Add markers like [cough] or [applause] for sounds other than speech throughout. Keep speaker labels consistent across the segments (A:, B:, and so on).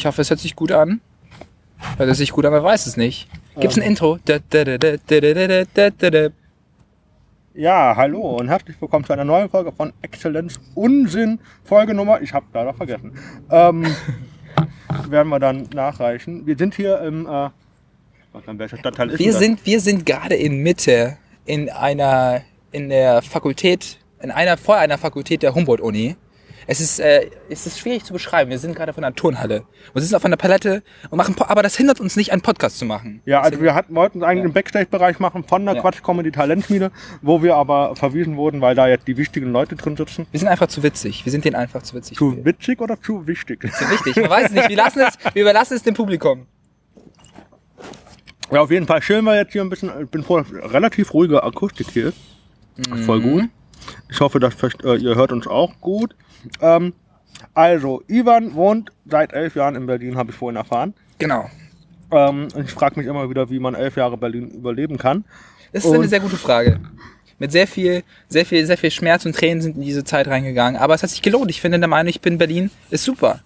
A: Ich hoffe, es hört sich gut an. Hört es sich gut an, man weiß es nicht. Gibt's ein Intro?
B: Ja, hallo und herzlich willkommen zu einer neuen Folge von Exzellenz Unsinn. Folge Nummer, ich habe leider vergessen. Ähm, [laughs] werden wir dann nachreichen. Wir sind hier im. Äh, welcher Stadtteil ist
A: wir
B: das?
A: sind Wir sind gerade in Mitte in einer in der Fakultät in einer vor einer Fakultät der Humboldt Uni. Es ist, äh, es ist schwierig zu beschreiben. Wir sind gerade von einer Turnhalle. Wir sitzen auf einer Palette und machen, Po- aber das hindert uns nicht, einen Podcast zu machen.
B: Ja, also wir hatten, wollten eigentlich einen Backstage-Bereich machen von der
A: Ja.
B: Quatsch-Comedy Talentschmiede, wo wir aber verwiesen wurden, weil da jetzt die wichtigen Leute drin sitzen.
A: Wir sind einfach zu witzig. Wir sind denen einfach zu witzig.
B: Zu witzig oder zu wichtig?
A: Zu wichtig. Man weiß es nicht. Wir lassen es, [laughs] wir überlassen es dem Publikum.
B: Ja, auf jeden Fall schön war jetzt hier ein bisschen, ich bin froh, relativ ruhige Akustik hier ist. Voll gut. Ich hoffe, dass äh, ihr hört uns auch gut. Ähm, also, Ivan wohnt seit elf Jahren in Berlin, habe ich vorhin erfahren.
A: Genau.
B: Ähm, ich frage mich immer wieder, wie man elf Jahre Berlin überleben kann.
A: Das ist eine
B: Und-
A: sehr gute Frage. Mit sehr viel, sehr viel, sehr viel Schmerz und Tränen sind in diese Zeit reingegangen. Aber es hat sich gelohnt. Ich finde der Meinung, ich bin Berlin, ist super.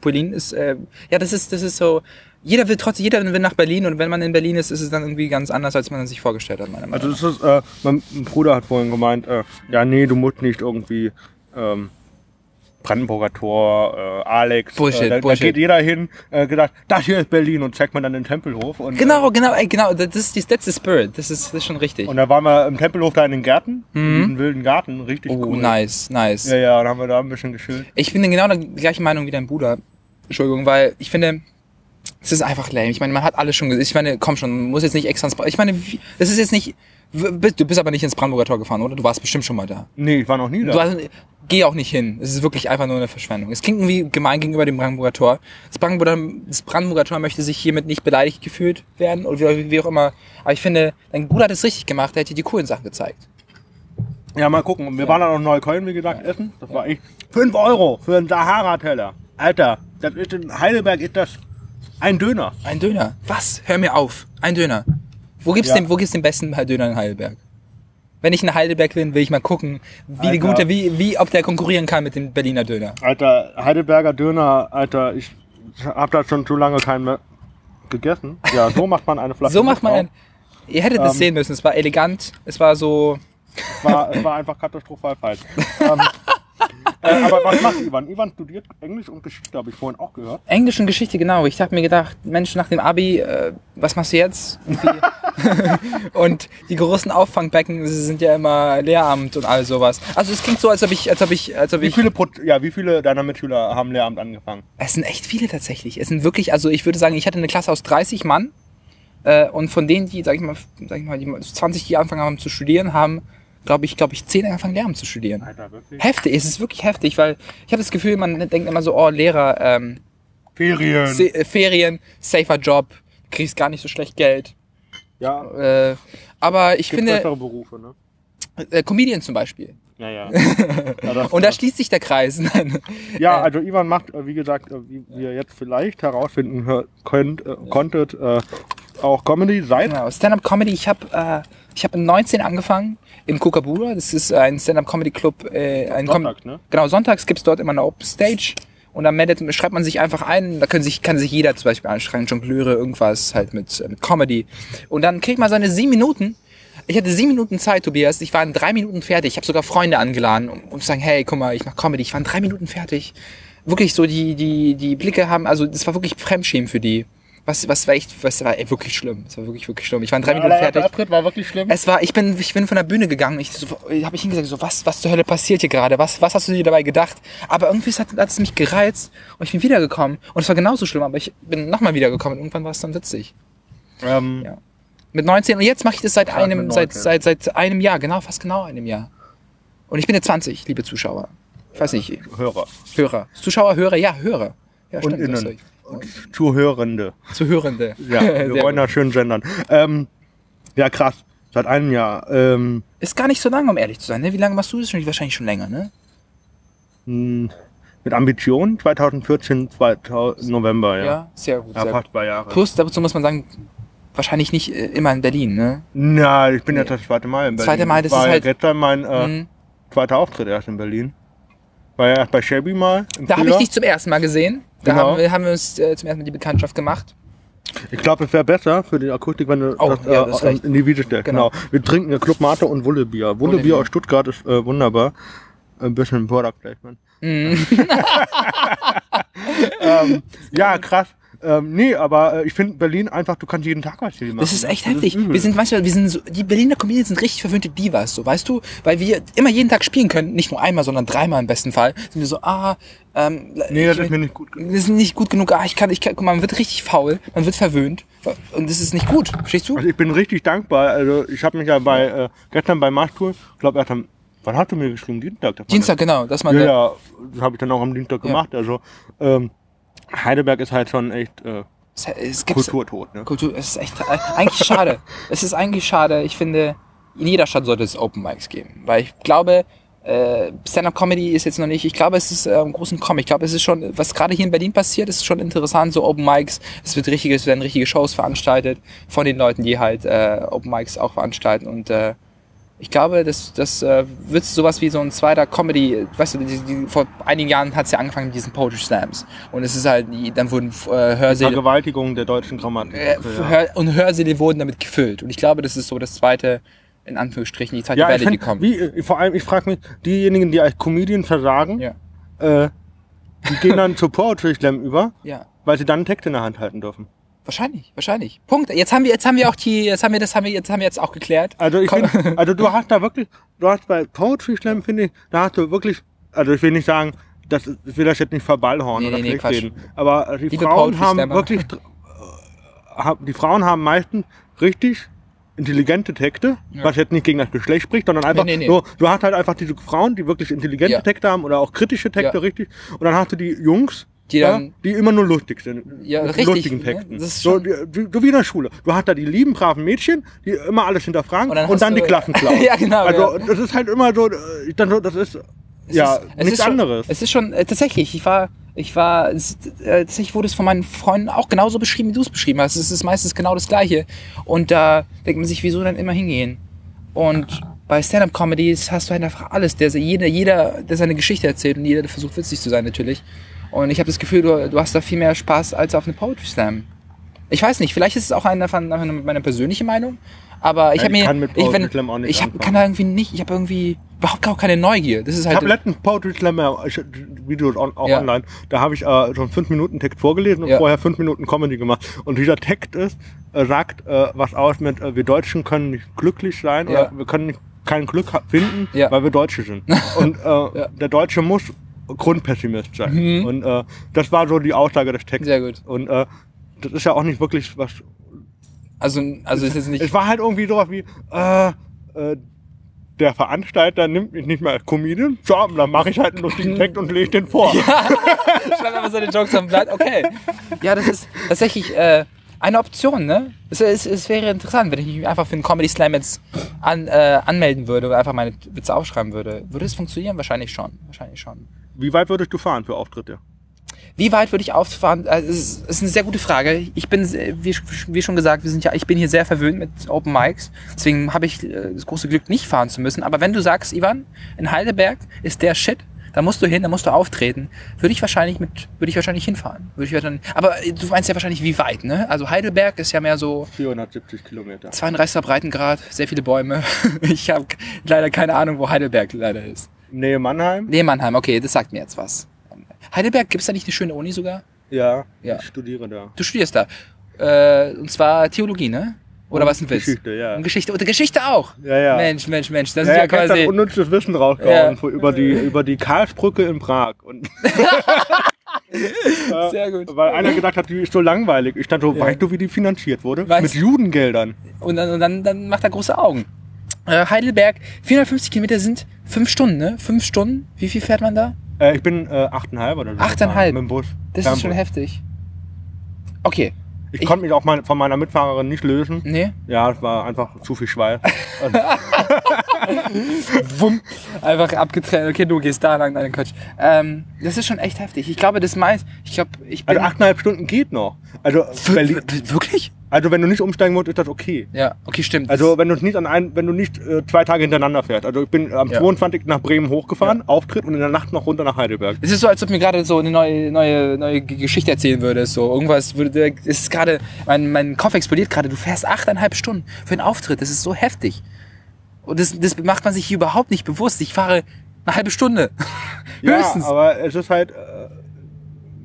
A: Berlin ist, äh, ja, das ist, das ist so, jeder will trotzdem, jeder will nach Berlin und wenn man in Berlin ist, ist es dann irgendwie ganz anders, als man sich vorgestellt hat, meiner Meinung
B: Also, das ist, äh, mein Bruder hat vorhin gemeint, äh, ja, nee, du musst nicht irgendwie, ähm, Brandenburger Tor, äh, Alex.
A: Bullshit,
B: äh, da,
A: Bullshit.
B: Da geht jeder hin, äh, gedacht, das hier ist Berlin und zeigt man dann den Tempelhof. Und,
A: Genau, genau, ey, genau, das ist, die- that's the spirit. Das ist, das ist schon richtig.
B: Und da waren wir im Tempelhof da in den Gärten, in diesem wilden Garten, richtig
A: oh,
B: cool.
A: nice, nice.
B: Ja, ja, dann haben wir da ein bisschen geschillt.
A: Ich bin genau der gleichen Meinung wie dein Bruder. Entschuldigung, weil ich finde, es ist einfach lame. Ich meine, man hat alles schon gesehen. Ich meine, komm schon, man muss jetzt nicht extra ins Bra- Ich meine, das ist jetzt nicht. Du bist aber nicht ins Brandenburger Tor gefahren, oder? Du warst bestimmt schon mal da.
B: Nee, ich war noch nie da.
A: Du hast, geh auch nicht hin. Es ist wirklich einfach nur eine Verschwendung. Es klingt irgendwie gemein gegenüber dem Brandenburger Tor. Das Brandenburger, das Brandenburger Tor möchte sich hiermit nicht beleidigt gefühlt werden oder wie, wie auch immer. Aber ich finde, dein Bruder hat es richtig gemacht. Er hat dir die coolen Sachen gezeigt.
B: Ja, mal gucken. Wir waren dann noch in Neukölln, wie gesagt, essen. Das war echt 5 Euro für einen Sahara-Teller. Alter, das ist in Heidelberg ist das ein Döner.
A: Ein Döner. Was? Hör mir auf. Ein Döner. Wo gibt's
B: Ja.
A: den, wo gibt's den besten Döner in Heidelberg? Wenn ich in Heidelberg bin, will ich mal gucken, wie die
B: Alter.
A: gute, wie, wie, ob der konkurrieren kann mit dem Berliner Döner.
B: Alter, Heidelberger Döner, Alter, ich hab da schon zu lange keinen mehr gegessen. Ja, so [laughs] macht man eine Flasche.
A: So macht man ein, ihr hättet das
B: Ähm.
A: sehen müssen. Es war elegant. Es war so,
B: auf. War, es war einfach katastrophal falsch. [laughs] ähm, äh, aber was macht Ivan? Ivan studiert Englisch und Geschichte, habe ich vorhin auch gehört.
A: Englisch und Geschichte, genau. Ich habe mir gedacht, Mensch, nach dem Abi, äh, was machst du jetzt? Und die [laughs] großen Auffangbecken sind ja immer Lehramt und all sowas. Also es klingt so, als ob ich, als ob ich, als ob
B: Wie
A: ich.
B: viele, Pro ja, wie viele deiner Mitschüler haben Lehramt angefangen?
A: Es sind echt viele tatsächlich. Es sind wirklich, also ich würde sagen, ich hatte eine Klasse aus 30 Mann. Äh, und von denen, die, sag ich mal, sag ich mal, die 20 die angefangen haben zu studieren, haben, glaube ich, glaube ich, 10 angefangen Lehramt zu studieren.
B: Alter, wirklich?
A: Heftig, es ist wirklich heftig, weil ich habe das Gefühl, man denkt immer so, oh, Lehrer, ähm,
B: Ferien.
A: Se äh, Ferien, safer Job, kriegst gar nicht so schlecht Geld.
B: ja,
A: Äh, aber ich
B: gibt
A: finde,
B: bessere Berufe, ne?
A: äh, Comedian zum Beispiel.
B: Ja, ja. [laughs] ja,
A: Und da schließt sich der Kreis. [laughs] Nein.
B: ja also Ivan macht, äh, wie gesagt, äh, wie ihr jetzt vielleicht herausfinden könnt, äh, konntet, äh, auch Comedy seit
A: Genau, Stand-up-Comedy, ich habe äh, ich hab in 19 angefangen im Kookaburra. Das ist ein Stand-up-Comedy-Club. Äh, ein Com-
B: Sonntags, ne?
A: Genau, sonntags gibt's dort immer eine Open Stage. Und dann meldet, schreibt man sich einfach ein, da können sich, kann sich jeder zum Beispiel anschreiben, Jongleure, irgendwas halt mit, äh, mit Comedy. Und dann kriegt man seine sieben Minuten. Ich hatte sieben Minuten Zeit, Tobias. Ich war in drei Minuten fertig. Ich habe sogar Freunde angeladen, um, um zu sagen, hey, guck mal, ich mach Comedy. Ich war in drei Minuten fertig. Wirklich so, die, die, die Blicke haben, also das war wirklich Fremdschämen für die. Was, was war echt, was war ey, wirklich schlimm. Das war wirklich, wirklich schlimm. Ich war in drei Minuten
B: allererster
A: fertig.
B: Auftritt war wirklich schlimm.
A: Es war, ich bin, ich bin von der Bühne gegangen. Ich so, habe ich hingesagt, so was, was zur Hölle passiert hier gerade? Was, was hast du dir dabei gedacht? Aber irgendwie hat, hat es mich gereizt und ich bin wiedergekommen und es war genauso schlimm. Aber ich bin nochmal wiedergekommen und irgendwann war es dann witzig.
B: Ähm,
A: Ja. Mit 19 und jetzt mache ich das seit einem, seit,
B: 19.
A: seit, seit einem Jahr, genau, fast genau einem Jahr. Und ich bin jetzt 20, liebe Zuschauer. Ich weiß nicht,
B: Hörer
A: Hörer. Zuschauer, Hörer, ja, Hörer. Ja,
B: und
A: stimmt,
B: Innen. Zuhörende.
A: Zuhörende. [laughs]
B: Ja, wir wollen da schön gendern. Ähm, ja, krass. Seit einem Jahr. Ähm,
A: Ist gar nicht so lange, um ehrlich zu sein. Ne? Wie lange machst du das schon? Wahrscheinlich schon länger, ne?
B: mh, mit Ambition 2014, 2000, November, ja.
A: sehr gut.
B: Ja,
A: sehr
B: fast
A: gut.
B: zwei Jahre.
A: Plus, dazu muss man sagen, wahrscheinlich nicht äh, immer in Berlin, ne?
B: Na, ich bin jetzt das zweite Mal in Berlin.
A: Zweite Mal, das
B: War
A: ist
B: ja
A: halt-
B: gestern mein äh,
A: Mhm.
B: zweiter Auftritt erst in Berlin. War ja erst bei Shelby mal.
A: Da habe ich dich zum ersten Mal gesehen. Da
B: Genau.
A: haben, wir, haben wir uns äh, zum ersten Mal die Bekanntschaft gemacht.
B: Ich glaube, es wäre besser für die Akustik, wenn du
A: Oh,
B: das,
A: ja,
B: äh,
A: das recht.
B: in die Wiese stellst.
A: Genau.
B: Genau. Wir trinken ja Club Mate und Wullebier. Wullebier aus Stuttgart ist äh, wunderbar. Ein bisschen Product Placement.
A: Mhm. [laughs]
B: ähm, ja, krass. Ähm, nee, aber äh, ich finde Berlin einfach, du kannst jeden Tag was hier machen.
A: Das ist echt heftig.
B: übel.
A: wir sind manchmal, wir sind so, die Berliner Comedians sind richtig verwöhnte Divas, so, weißt du? Weil wir immer jeden Tag spielen können, nicht nur einmal, sondern dreimal im besten Fall. Sind wir so, ah, ähm,
B: Nee, das
A: ich-
B: ist mir nicht gut. genug.
A: das ist nicht gut genug, ah, ich kann, ich kann, guck mal, man wird richtig faul, man wird verwöhnt. Und das ist nicht gut, verstehst du?
B: Also ich bin richtig dankbar. Also ich habe mich ja bei äh, gestern bei Marschtour, ich glaube erst am, wann hast du mir geschrieben? Dienstag.
A: Dienstag, genau, dass man
B: Ja, ja, das habe ich dann auch am Dienstag
A: Ja.
B: gemacht. Also ähm, Heidelberg ist halt schon echt äh,
A: es, es gibt
B: Kulturtot. Ne?
A: Kultur, es ist echt äh, eigentlich schade. [laughs] es ist eigentlich schade. Ich finde, in jeder Stadt sollte es Open Mics geben, weil ich glaube, äh, Stand-up Comedy ist jetzt noch nicht. Ich glaube, es ist äh, im großen Kommen. Ich glaube, es ist schon, was gerade hier in Berlin passiert, ist schon interessant. So Open Mics, es wird richtige, es werden richtige Shows veranstaltet von den Leuten, die halt äh, Open Mics auch veranstalten und äh, ich glaube, das, das äh, wird sowas wie so ein zweiter Comedy, weißt du, die, die, vor einigen Jahren hat es ja angefangen mit diesen Poetry Slams. Und es ist halt, dann wurden äh, Hörsäle,
B: Vergewaltigung der deutschen Grammatik.
A: äh,
B: ja.
A: Und Hörsäle wurden damit gefüllt. Und ich glaube, das ist so das zweite, in Anführungsstrichen, die zweite
B: Ja,
A: Welle, die kommt.
B: wie, äh, vor allem, ich frage mich, diejenigen, die als Comedian versagen,
A: Ja.
B: äh, die gehen dann zu Poetry Slam über,
A: Ja.
B: weil sie dann einen Text in der Hand halten dürfen.
A: Wahrscheinlich, wahrscheinlich. Punkt. Jetzt haben wir, jetzt haben wir auch die, jetzt haben wir das, haben wir jetzt, haben wir jetzt auch geklärt.
B: Also ich find, also du hast da wirklich, du hast bei Poetry Slam, finde ich, da hast du wirklich, also ich will nicht sagen, das, ich will das jetzt nicht verballhorn
A: Nee,
B: oder
A: nee, nee,
B: reden, aber äh, die
A: Liebe
B: Frauen haben wirklich, äh, die Frauen haben meistens richtig intelligente Texte,
A: Ja.
B: was jetzt nicht gegen das Geschlecht spricht, sondern einfach
A: nee, nee.
B: so, du hast halt einfach diese Frauen, die wirklich intelligente
A: Ja.
B: Texte haben oder auch kritische Texte,
A: Ja.
B: richtig, und dann hast du die Jungs,
A: Die
B: ja,
A: dann-
B: die immer nur lustig sind.
A: Ja, richtig,
B: lustigen
A: ne? Das ist
B: so, so wie in der Schule. Du hast da die lieben, braven Mädchen, die immer alles hinterfragen
A: Und
B: und
A: dann
B: dann,
A: hast du-
B: die Klassenclown. [laughs]
A: Ja, genau,
B: Also
A: ja.
B: das ist halt immer so, äh, dann das ist
A: Es
B: ja
A: ist, es
B: nichts
A: ist schon,
B: anderes.
A: Es ist schon, äh, tatsächlich, ich war, ich war, es, äh, tatsächlich wurde es von meinen Freunden auch genauso beschrieben, wie du es beschrieben hast. Es ist meistens genau das Gleiche. Und da denkt man sich, wieso dann immer hingehen? Und bei Stand-Up-Comedies hast du halt einfach alles. Der, jeder, jeder, der seine Geschichte erzählt und jeder, der versucht, witzig zu sein, natürlich. Und ich habe das Gefühl, du, du hast da viel mehr Spaß als auf eine Poetry Slam. Ich weiß nicht, vielleicht ist es auch eine, von- eine, meine persönliche Meinung, aber ich
B: Ja,
A: habe
B: ich
A: mir,
B: kann mit
A: ich,
B: Poetry
A: wenn,
B: Slam auch nicht
A: ich hab,
B: anfangen.
A: kann da irgendwie nicht, ich habe irgendwie überhaupt auch keine Neugier. Das ist
B: Ich
A: halt
B: habe letztens Poetry Slam ich- Videos on, auch
A: Ja.
B: online. Da habe ich äh, einen 5 Minuten Text vorgelesen und
A: Ja.
B: vorher 5 Minuten Comedy gemacht. Und dieser Text ist äh, sagt äh, was aus mit äh, wir Deutschen können nicht glücklich sein
A: Ja.
B: oder wir können nicht, kein Glück finden,
A: Ja.
B: weil wir Deutsche sind. [laughs] und äh, der Deutsche muss Grundpessimist sein.
A: Mhm.
B: Und äh, das war so die Aussage des Textes.
A: Sehr gut.
B: Und äh, das ist ja auch nicht wirklich was
A: Also, also ist jetzt nicht.
B: Es war halt irgendwie sowas wie, äh, äh, der Veranstalter nimmt mich nicht mehr als Comedian. So, dann mache ich halt einen lustigen [laughs] Text und lege den vor. [laughs]
A: Schreib einfach seine Jokes am Blatt. Okay. Ja, das ist tatsächlich äh, eine Option, ne? Es, es, es wäre interessant, wenn ich mich einfach für einen Comedy Slam jetzt an, äh, anmelden würde und einfach meine Witze aufschreiben würde. Würde es funktionieren? Wahrscheinlich schon. Wahrscheinlich schon.
B: Wie weit würdest du fahren für Auftritte?
A: Wie weit würde ich auffahren? Also, es ist, eine sehr gute Frage. Ich bin, wie, wie schon gesagt, wir sind ja, ich bin hier sehr verwöhnt mit Open Mics. Deswegen habe ich äh, das große Glück, nicht fahren zu müssen. Aber wenn du sagst, Ivan, in Heidelberg ist der Shit, da musst du hin, da musst du auftreten, würde ich wahrscheinlich mit, würde ich wahrscheinlich hinfahren. Würde ich dann, aber äh, du meinst ja wahrscheinlich wie weit, ne? Also Heidelberg ist ja mehr so
B: 470 Kilometer.
A: 32er Breitengrad, sehr viele Bäume. [laughs] Ich habe leider keine Ahnung, wo Heidelberg leider ist.
B: Nähe Mannheim?
A: Nee, Mannheim, okay, das sagt mir jetzt was. Heidelberg, gibt's da nicht eine schöne Uni sogar?
B: Ja,
A: Ja.
B: ich studiere da.
A: Du studierst da. Äh, und zwar Theologie, ne? Oder
B: Und
A: was ein Witz?
B: Geschichte, ja.
A: Und Geschichte. Oder Geschichte auch.
B: Ja, ja.
A: Mensch, Mensch, Mensch. Das
B: Ja,
A: ist
B: ja,
A: ja quasi.
B: unnützes Wissen rausgehauen
A: Ja.
B: über die über die Karlsbrücke in Prag. Und, [laughs]
A: Sehr gut.
B: weil einer gedacht hat, die ist so langweilig. Ich dachte so, weißt du, wie die finanziert wurde?
A: Weiß-
B: Mit Judengeldern.
A: Und dann, und dann, dann macht er große Augen. Äh, Heidelberg, 450 Kilometer sind fünf Stunden, ne? Fünf Stunden. Wie viel fährt man da?
B: Äh, ich bin äh, 8,5 oder so.
A: Achteinhalb?
B: gefahren, Mit dem Bus.
A: Das ist
B: Fernbus.
A: schon heftig. Okay.
B: Ich,
A: Ich-
B: konnte mich auch mein, von meiner Mitfahrerin nicht lösen.
A: Nee?
B: Ja, es war einfach zu viel Schweiß. [laughs]
A: Wumm, einfach abgetrennt. Okay, du gehst da lang, nein, Quatsch. Ähm, das ist schon echt heftig. Ich glaube, das meint, ich glaube, ich bin...
B: Also achteinhalb Stunden geht noch. Also, Berlin,
A: wirklich?
B: also wenn du nicht umsteigen musst, ist das okay.
A: Ja, okay, stimmt.
B: Also wenn du nicht an ein, wenn du nicht äh, zwei Tage hintereinander fährst. Also ich bin am
A: Ja.
B: 22. nach Bremen hochgefahren, Auftritt und in der Nacht noch runter nach Heidelberg.
A: Es ist so, als ob mir gerade so eine neue, neue, neue Geschichte erzählen würdest. So irgendwas würde, es ist gerade, mein, mein Kopf explodiert gerade. Du fährst achteinhalb Stunden für einen Auftritt. Das ist so heftig. Und das, das macht man sich hier überhaupt nicht bewusst. Ich fahre eine halbe Stunde. [laughs]
B: Ja,
A: Höchstens.
B: aber es ist halt, äh,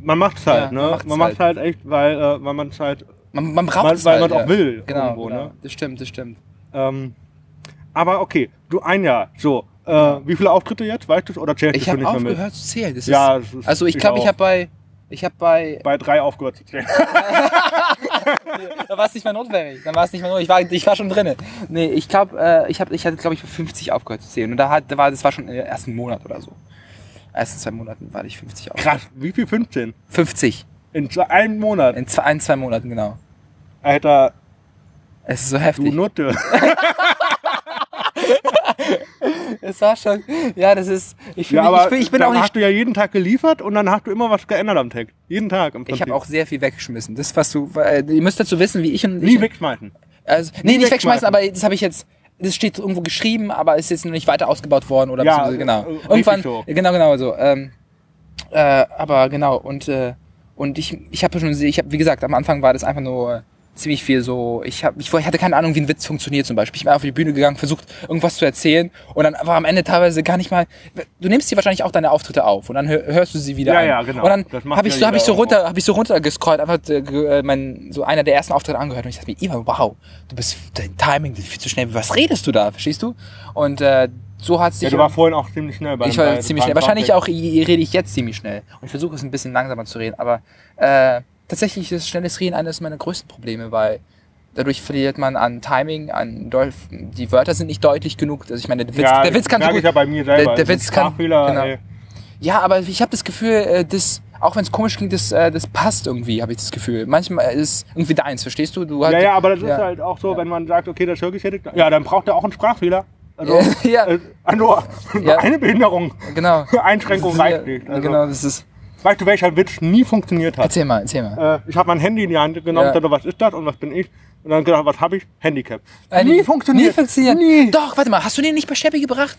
B: man macht's halt,
A: Ja,
B: ne?
A: man macht's
B: man macht's halt echt, weil, äh, weil man es halt,
A: Man, man braucht
B: weil,
A: es
B: weil
A: halt,
B: man auch
A: ja.
B: will.
A: Genau,
B: irgendwo,
A: genau.
B: Ne?
A: Das stimmt, das stimmt.
B: Ähm, aber okay, du ein Jahr, so. Äh, wie viele Auftritte jetzt, weißt du, oder zählst
A: Ich
B: du
A: habe
B: nicht mehr mit?
A: aufgehört zu zählen. Das
B: Ja, das ist-
A: also ich
B: ich
A: glaube, ich
B: auch.
A: habe bei, ich habe bei,
B: Bei drei aufgehört zu zählen. [laughs]
A: da war es nicht mehr notwendig. Dann war es nicht mehr notwendig. Ich war, ich war schon drinne. Nee, ich glaube, äh, ich ich hatte, glaube ich, bei 50 aufgehört zu zählen. Und da hat, da war, das war schon im ersten Monat oder so. Ersten zwei Monaten war ich 50 aufgehört.
B: Krass, wie viel 15?
A: 50.
B: In zwei, einem Monat.
A: In zwei, ein, zwei Monaten, genau.
B: Alter,
A: Es ist so
B: du
A: heftig.
B: Nutte. [laughs] [laughs]
A: Es war schon, ja, das ist, ich,
B: Ja,
A: mich,
B: aber
A: ich bin, ich bin
B: dann
A: auch nicht,
B: hast du ja jeden Tag geliefert und dann hast du immer was geändert am Tag. Jeden Tag im
A: ich
B: Prinzip.
A: habe auch sehr viel weggeschmissen. Das, was du, äh, ihr müsst dazu wissen, wie ich und
B: Nie
A: ich,
B: wegschmeißen.
A: Also, nee, nicht wegschmeißen, aber das habe ich jetzt. Das steht irgendwo geschrieben, aber ist jetzt noch nicht weiter ausgebaut worden oder
B: Ja,
A: genau.
B: äh,
A: Irgendwann,
B: so.
A: genau, genau so. Ähm, äh, aber genau und äh, und ich ich habe schon, ich habe wie gesagt, am Anfang war das einfach nur ziemlich viel so. Ich habe, ich, ich hatte keine Ahnung, wie ein Witz funktioniert zum Beispiel. Ich bin auf die Bühne gegangen, versucht irgendwas zu erzählen und dann war am Ende teilweise gar nicht mal. Du nimmst dir wahrscheinlich auch deine Auftritte auf und dann hör, hörst du sie wieder
B: Ja,
A: an.
B: ja, genau.
A: Und dann habe ich
B: ja
A: so, habe ich so runter, habe ich so runtergescrollt, einfach äh, äh, mein, so einer der ersten Auftritte angehört und ich dachte mir, Ivan, wow, du bist dein Timing ist viel zu schnell. Was redest du da? Verstehst du? Und äh, so hat sich
B: Ja, du warst vorhin auch ziemlich schnell bei
A: ich war ziemlich schnell. Wahrscheinlich auch rede ich jetzt ziemlich schnell. Und ich versuche es ein bisschen langsamer zu reden. Aber äh, tatsächlich ist schnelles Reden eines meiner größten Probleme, weil dadurch verliert man an Timing, an Deu die Wörter sind nicht deutlich genug. Also ich meine, der Witz,
B: ja,
A: der Witz kann so gut.
B: ja bei mir selber.
A: der, der
B: Also
A: Witz kann.
B: Sprachfehler,
A: Genau.
B: ey.
A: Ja, aber ich habe das Gefühl, äh, das, auch wenn es komisch klingt, das, äh, das passt irgendwie, habe ich das Gefühl. Manchmal ist irgendwie deins, verstehst du? du
B: Ja, ja, aber das ist
A: ja.
B: halt auch so, wenn man sagt, okay, das Hörgeschädigt, ja, dann braucht er auch einen Sprachfehler. Also, [laughs]
A: Ja.
B: also
A: Ja. [laughs]
B: eine Behinderung,
A: Genau. [laughs]
B: Einschränkung
A: ist-
B: reicht nicht. Also,
A: Genau, das ist.
B: Weißt du, welcher Witz nie funktioniert hat?
A: Erzähl mal, erzähl mal.
B: Äh, ich habe mein Handy in die Hand genommen,
A: Ja.
B: dachte, was ist das und was bin ich? Und dann gedacht, was habe ich? Handicap.
A: Äh,
B: nie funktioniert.
A: Nie funktioniert.
B: Nie.
A: Doch, warte mal, hast du den nicht bei Steppi gebracht?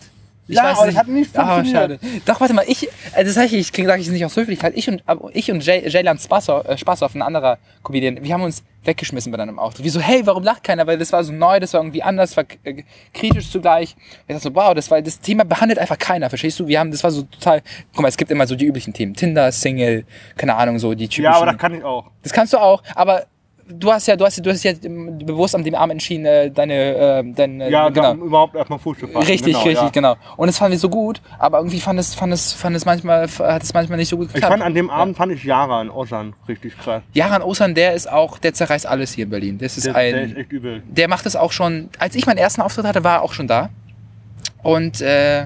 A: Ich
B: Ja, aber das hat nicht funktioniert.
A: schade. Doch, warte mal, ich, äh, das sage ich, ich sage ich nicht aus Höflichkeit, ich und, ich und Jay, Jaylan Spassow, äh, Spassow, ein anderer Comedian, wir haben uns weggeschmissen bei deinem Auftritt. Wieso, hey, warum lacht keiner? Weil das war so neu, das war irgendwie anders, war äh, kritisch zugleich. Ich dachte so, wow, das war, das Thema behandelt einfach keiner, verstehst du? Wir haben, das war so total, guck mal, es gibt immer so die üblichen Themen. Tinder, Single, keine Ahnung, so die typischen.
B: Ja, aber das kann ich auch.
A: Das kannst du auch, aber du hast ja, du hast, du hast ja ähm, bewusst an dem Abend entschieden, äh, deine, äh, deine,
B: Ja,
A: genau.
B: um überhaupt erstmal Fuß zu fassen.
A: Richtig,
B: genau,
A: richtig,
B: ja.
A: genau. Und das fanden wir so gut, aber irgendwie fand es, fand es, fand es manchmal, hat es manchmal nicht so gut
B: Ich
A: geklappt.
B: fand an dem Abend fand ich Jara in Osan richtig krass.
A: Jaran Osan, der ist auch, der zerreißt alles hier in Berlin. Das ist
B: Der,
A: ein,
B: der ist echt übel.
A: der macht es auch schon, als ich meinen ersten Auftritt hatte, war er auch schon da. Und, äh,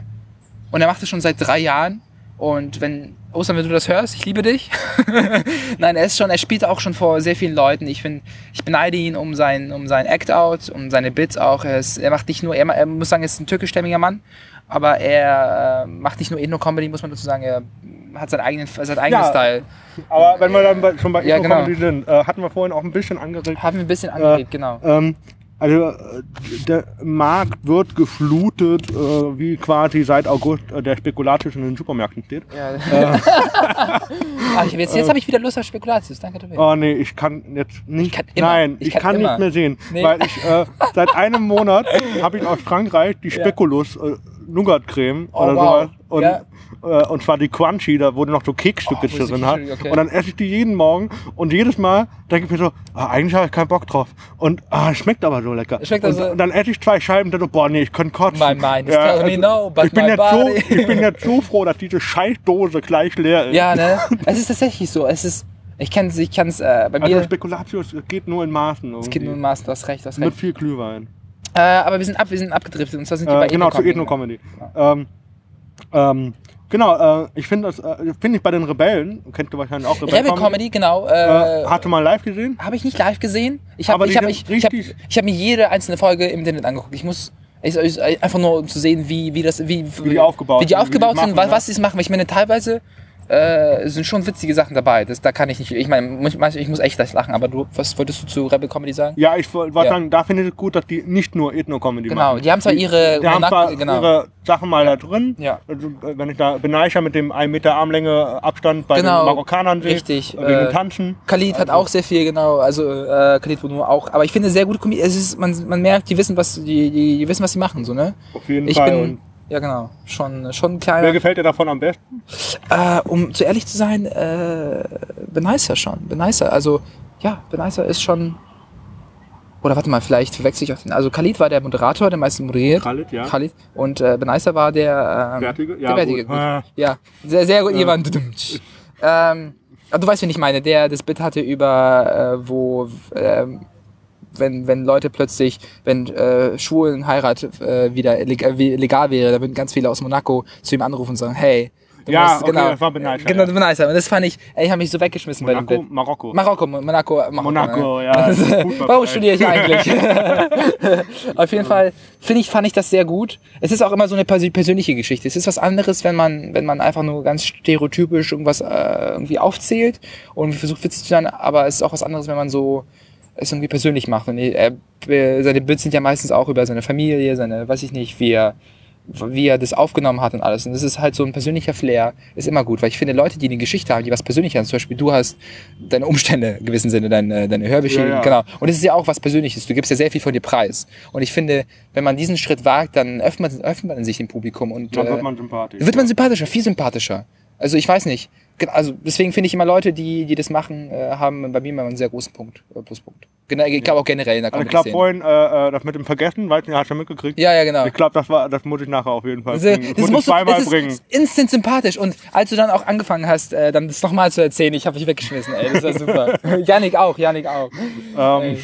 A: und er macht es schon seit drei Jahren. Und wenn, Osan, wenn du das hörst, ich liebe dich. [laughs] Nein, er ist schon, er spielt auch schon vor sehr vielen Leuten. Ich finde, ich beneide ihn um sein, um sein Act-Out, um seine Bits auch. Er, ist, er macht nicht nur, er, er muss sagen, er ist ein türkischstämmiger Mann. Aber er äh, macht nicht nur Ethno-Comedy, muss man dazu sagen. Er hat seinen eigenen, seinen eigenen
B: Ja.
A: Style.
B: Aber wenn wir dann bei, schon bei
A: Ja, genau.
B: Comedy sind, äh, hatten wir vorhin auch ein bisschen angeregt.
A: Haben wir ein bisschen angeregt, genau.
B: Ähm, also äh, der Markt wird geflutet, äh, wie quasi seit August äh, der Spekulatius in den Supermärkten steht.
A: Ja. [laughs] ah, ich, jetzt jetzt habe ich wieder Lust auf Spekulatius. Danke, Tobi.
B: Oh nee, ich kann jetzt nicht.
A: kann immer.
B: Nein,
A: Ich
B: ich,
A: kann
B: kann, nicht mehr sehen.
A: Nee.
B: Weil ich äh, seit einem Monat [laughs] habe ich aus Frankreich die Spekulus äh, Nougat-Creme
A: Oh,
B: oder
A: wow.
B: sowas. Und,
A: Ja.
B: äh, und zwar die Crunchy, da wo du noch so Keksstücke
A: Oh,
B: drin hat.
A: Okay.
B: Und dann esse ich die jeden Morgen und jedes Mal denke ich mir so, ah, eigentlich habe ich keinen Bock drauf. Und ah, es schmeckt aber so lecker.
A: Schmeckt
B: und,
A: also-
B: und dann esse ich zwei Scheiben und dann so, boah, nee, ich könnte kotzen.
A: My mind is telling me no, but
B: ich bin jetzt so, ich bin jetzt [laughs] so froh, dass diese Scheißdose gleich leer ist.
A: Ja, ne? [laughs] Es ist tatsächlich so. Es ist, ich kann es, ich kann's, äh, bei
B: Also
A: mir,
B: Spekulatius geht nur in Maßen.
A: es geht nur um Maß, du hast recht, du hast
B: Mit
A: recht.
B: viel Glühwein.
A: Äh, aber wir sind ab, wir sind abgedriftet und zwar sind wir bei
B: Äh, genau, zu
A: Ethno-Comedy.
B: Ethno-Comedy. Ähm, ähm, genau, äh, ich finde das, äh, finde ich bei den Rebellen, kennst du wahrscheinlich auch
A: Rebel Comedy, genau.
B: Äh,
A: Äh,
B: hast du mal live gesehen?
A: habe ich nicht live gesehen. Ich habe ich
B: die
A: hab,
B: sind
A: ich, ich hab,
B: richtig-
A: ich hab mir jede einzelne Folge im Internet angeguckt. Ich muss, Ich, ich, einfach nur um zu sehen, wie, wie das, wie,
B: Wie die aufgebaut
A: wie die aufgebaut sind,
B: machen,
A: was, was sie machen. Weil ich meine, teilweise äh, sind schon witzige Sachen dabei. Das, da kann ich nicht, ich meine, ich muss echt lachen, aber du, was wolltest du zu Rebel Comedy sagen?
B: Ja, ich wollte
A: Ja.
B: sagen, da finde ich es gut, dass die nicht nur Ethno-Comedy
A: Genau,
B: machen.
A: die haben zwar ihre
B: die haben zwar
A: genau.
B: ihre Sachen mal da drin.
A: Ja.
B: Also, äh, wenn ich da Benaisha mit dem 1 Meter Armlänge Abstand bei
A: Genau,
B: den Marokkanern sehe,
A: richtig,
B: äh, wegen
A: äh,
B: Tanzen.
A: Khalid hat auch sehr viel, genau, also äh, Khalid Bono auch, aber ich finde sehr gute Comedy, es ist, man, man merkt, die wissen, was, die, die, die wissen, was sie machen, so, ne?
B: Auf jeden
A: Ich
B: Fall.
A: bin, ja genau, schon, schon ein
B: wer
A: kleiner,
B: gefällt dir davon am besten?
A: äh, um zu ehrlich zu sein, äh, Benicer schon, Benicer, also, ja, Benicer ist schon, oder warte mal, vielleicht verwechsel ich auch den, also Khalid war der Moderator, der meistens moderiert.
B: Khalid, ja.
A: Khalid. Und äh, Benicer war der, ähm,
B: Fertige?
A: der
B: Ja,
A: Fertige,
B: gut.
A: gut.
B: Ah.
A: Ja, sehr, sehr gut. Jemand. Ähm, aber du weißt, wen ich meine. Der das Bit hatte über, äh, wo, ähm, wenn, wenn Leute plötzlich, wenn äh, Schwulen Heirat äh, wieder leg- wie- legal wäre, da würden ganz viele aus Monaco zu ihm anrufen und sagen, hey. du
B: Ja,
A: musst-
B: okay, das war Benicer,
A: Genau,
B: ja.
A: Benicer. Und das fand ich, ey, ich habe mich so weggeschmissen bei
B: Monaco,
A: dem Bit.
B: Marokko.
A: Marokko, Monaco, Marokko,
B: Monaco,
A: ne?
B: ja, [laughs]
A: Das-
B: Fußball-
A: Warum studiere ich eigentlich? [laughs] [laughs] Auf jeden Fall finde ich, fand ich das sehr gut. Es ist auch immer so eine persö- persönliche Geschichte. Es ist was anderes, wenn man, wenn man einfach nur ganz stereotypisch irgendwas äh, irgendwie aufzählt und versucht witzig zu sein, aber es ist auch was anderes, wenn man so es irgendwie persönlich macht. Und er, seine Bits sind ja meistens auch über seine Familie, seine, weiß ich nicht, wie er wie er das aufgenommen hat und alles. Und das ist halt so ein persönlicher Flair, ist immer gut, weil ich finde, Leute, die eine Geschichte haben, die was Persönliches haben, zum Beispiel du hast deine Umstände in gewissem Sinne, deine, deine Hörbeschädigung,
B: Ja, ja.
A: genau. Und es ist ja auch was Persönliches. Du gibst ja sehr viel von dir preis. Und ich finde, wenn man diesen Schritt wagt, dann öffnet man, öffnet man sich dem Publikum und
B: Dann
A: äh,
B: wird man sympathisch.
A: wird man sympathischer, viel sympathischer. Also ich weiß nicht. Also deswegen finde ich immer Leute, die, die das machen, äh, haben bei mir immer einen sehr großen Punkt, äh, Pluspunkt. Genau, ich glaube auch generell in der
B: also ich glaube vorhin, äh, äh, das mit dem Vergessen, weißt du, hast du ja mitgekriegt.
A: Ja, ja, genau.
B: Ich glaube, das war, das muss ich nachher auf jeden Fall
A: Also,
B: bringen. Das,
A: das
B: muss ich
A: musst du,
B: zweimal
A: es ist
B: bringen.
A: instant sympathisch. Und als du dann auch angefangen hast, äh, dann das nochmal zu erzählen, ich habe mich weggeschmissen, ey, das war super. [laughs] Janik auch, Janik auch.
B: Ähm,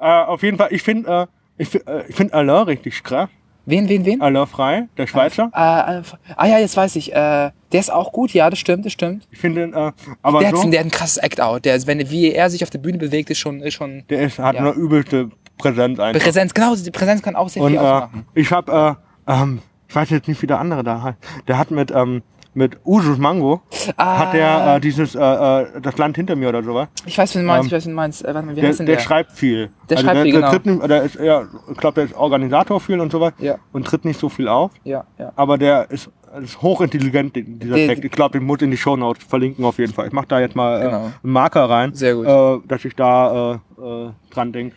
B: äh, auf jeden Fall, ich finde, äh, ich, fi- äh, ich finde Alain richtig krass.
A: Wen, wen, wen?
B: Alain Frei, der Schweizer.
A: Äh, äh, ah ja, jetzt weiß ich. Äh, der ist auch gut, ja, das stimmt, das stimmt.
B: Ich finde, äh, aber
A: Der hat,
B: so,
A: der hat ein krasses Act-Out. Der, ist- wenn, wie er sich auf der Bühne bewegt, ist schon, ist schon
B: der ist, hat
A: Ja.
B: eine übelste Präsenz einfach.
A: Präsenz. Genau, die Präsenz kann auch sehr
B: Und
A: viel
B: äh,
A: ausmachen.
B: ich habe, äh, ähm, ich weiß jetzt nicht, wie der andere da heißt. Der hat mit, ähm, mit Usus Mango,
A: Ah.
B: hat der äh, dieses, äh, äh, das Land hinter mir oder sowas.
A: Ich weiß, wen du meinst,
B: ähm,
A: ich weiß, wen du meinst. Äh, warte mal, wie
B: Der,
A: heißt denn
B: der
A: der?
B: schreibt viel.
A: Der schreibt
B: der,
A: viel,
B: der
A: genau.
B: Tritt nicht, der ist, ja, ich glaube, der ist Organisator viel und sowas.
A: Ja.
B: Und tritt nicht so viel auf.
A: Ja, ja.
B: Aber der ist, ist hochintelligent, dieser
A: Der-
B: Text. Ich glaube, den muss in die Shownotes verlinken auf jeden Fall. Ich mache da jetzt mal äh,
A: Genau.
B: einen Marker rein,
A: Sehr gut.
B: Äh, dass ich da äh, äh, dran denke.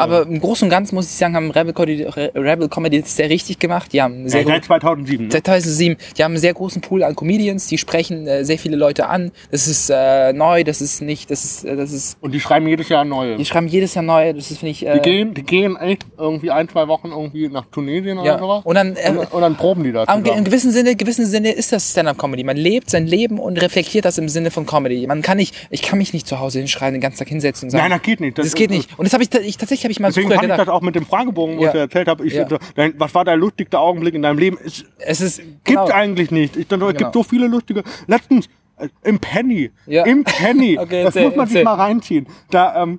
A: Aber im Großen und Ganzen muss ich sagen, haben Rebel Comedy, Re- Rebel Comedy das sehr richtig gemacht. Die haben sehr
B: Ja, seit 2007. Ne?
A: Seit 2007. Die haben einen sehr großen Pool an Comedians, die sprechen äh, sehr viele Leute an. Das ist äh, neu, das ist nicht, das ist, äh, das ist,
B: Und die schreiben jedes Jahr neue.
A: die schreiben jedes Jahr neu, das ist, finde ich, äh,
B: Die gehen, die gehen echt irgendwie ein, zwei Wochen irgendwie nach Tunesien
A: ja.
B: oder sowas.
A: Und dann, äh,
B: und, und dann proben die da zusammen.
A: gewissem Sinne, gewissen Sinne ist das Stand-up-Comedy. Man lebt sein Leben und reflektiert das im Sinne von Comedy. Man kann nicht, ich kann mich nicht zu Hause hinschreien, den ganzen Tag hinsetzen und sagen,
B: Nein, das geht nicht.
A: das,
B: Das
A: geht nicht. Und das habe ich, ich tatsächlich habe ich mal
B: Deswegen
A: früher
B: ich das auch mit dem Fragebogen, wo
A: Ja.
B: ich erzählt habe,
A: Ja.
B: dein, was war der lustigste Augenblick in deinem Leben? Es
A: Es ist
B: gibt
A: genau.
B: eigentlich nicht. Ich dachte, es
A: Genau.
B: gibt so viele lustige. Letztens äh, im Penny.
A: Ja.
B: Im Penny. [laughs]
A: Okay,
B: das
A: erzähl,
B: muss man sich
A: erzähl.
B: mal reinziehen. Da ähm,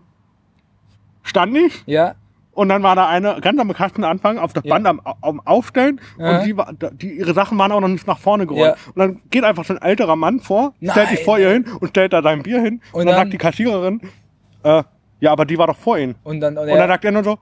B: stand ich
A: Ja,
B: und dann war da eine ganz am bekannten Anfang auf das
A: Ja.
B: Band am, am Aufstellen
A: Ja.
B: und die, die, ihre Sachen waren auch noch nicht nach vorne gerollt.
A: Ja.
B: Und dann geht einfach so ein älterer Mann vor, stellt sich
A: Nein.
B: vor ihr hin und stellt da sein Bier hin. Und,
A: Und
B: dann,
A: dann-
B: sagt die Kassiererin, äh, ja, aber die war doch vor Ihnen.
A: und dann, und
B: Und dann sagt er nur so,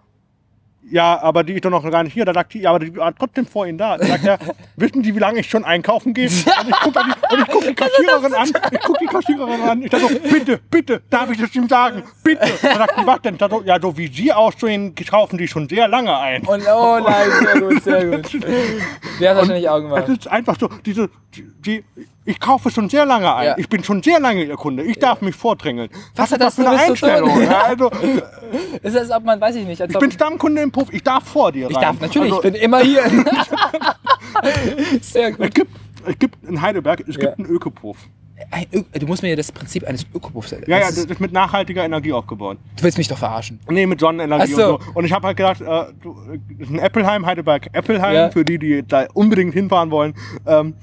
B: ja, aber die ist doch noch gar nicht hier. Da sagt die, ja, aber die war trotzdem vor Ihnen da. Da sagt er, [laughs] wissen Sie, wie lange ich schon einkaufen gehe? Und ich gucke ich guck die Kassiererin an. Ich gucke die Kassiererin an. Ich sage so, bitte, bitte, darf ich das ihm sagen? Bitte. Dann sagt die, was denn? Ich sag so, ja, so wie Sie aussehen, kaufen die schon sehr lange ein.
A: und, oh nein, sehr gut, sehr gut. [laughs] Der hat wahrscheinlich auch gemacht.
B: Das ist einfach so, diese, die, die, ich kaufe schon sehr lange ein.
A: Ja.
B: Ich bin schon sehr lange Ihr Kunde. Ich darf mich vordrängeln.
A: Was
B: ist
A: hat das
B: für eine? Einstellung? Ja, also, [laughs]
A: Ist das, ob man, weiß ich nicht,
B: ich bin Stammkunde im Puff. Ich darf vor dir rein.
A: ich darf natürlich,
B: Also,
A: ich bin immer hier. [laughs] Sehr gut.
B: Es gibt, es gibt in Heidelberg, es
A: Ja.
B: gibt einen Ökopuff.
A: Ein Du musst mir das Prinzip eines Ökopuffs
B: Ja, ja,
A: das ist,
B: mit nachhaltiger Energie aufgebaut.
A: Du willst mich doch verarschen.
B: Nee, mit Sonnenenergie
A: so.
B: und so. Und ich habe halt gedacht, äh, du, das ist ein Appleheim, Heidelberg Appleheim,
A: Ja.
B: für die, die da unbedingt hinfahren wollen. Ähm,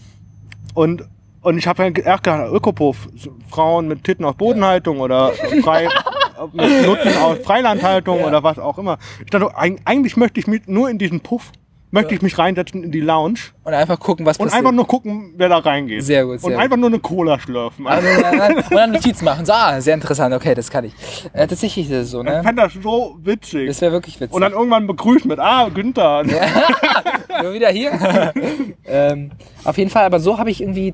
B: und, und ich habe halt erst gedacht, Ökopuff, Frauen mit Titten aus Bodenhaltung oder frei, [laughs] mit Nutten aus Freilandhaltung
A: Ja.
B: oder was auch immer. Ich dachte, eig- eigentlich möchte ich mit, nur in diesen Puff möchte ich mich reinsetzen in die Lounge
A: Und einfach gucken, was
B: und
A: passiert.
B: einfach nur gucken, wer da reingeht.
A: Sehr gut, sehr
B: und einfach nur eine Cola schlürfen.
A: Also, und dann- und Notiz machen. So, ah, sehr interessant. Okay, das kann ich. Äh, tatsächlich ist es so,
B: Ich
A: ne?
B: fand das so witzig.
A: Das wäre wirklich witzig.
B: und dann irgendwann begrüßt mit, ah, Günther. [laughs]
A: Nur wieder hier. [laughs] ähm, auf jeden Fall, aber so habe ich irgendwie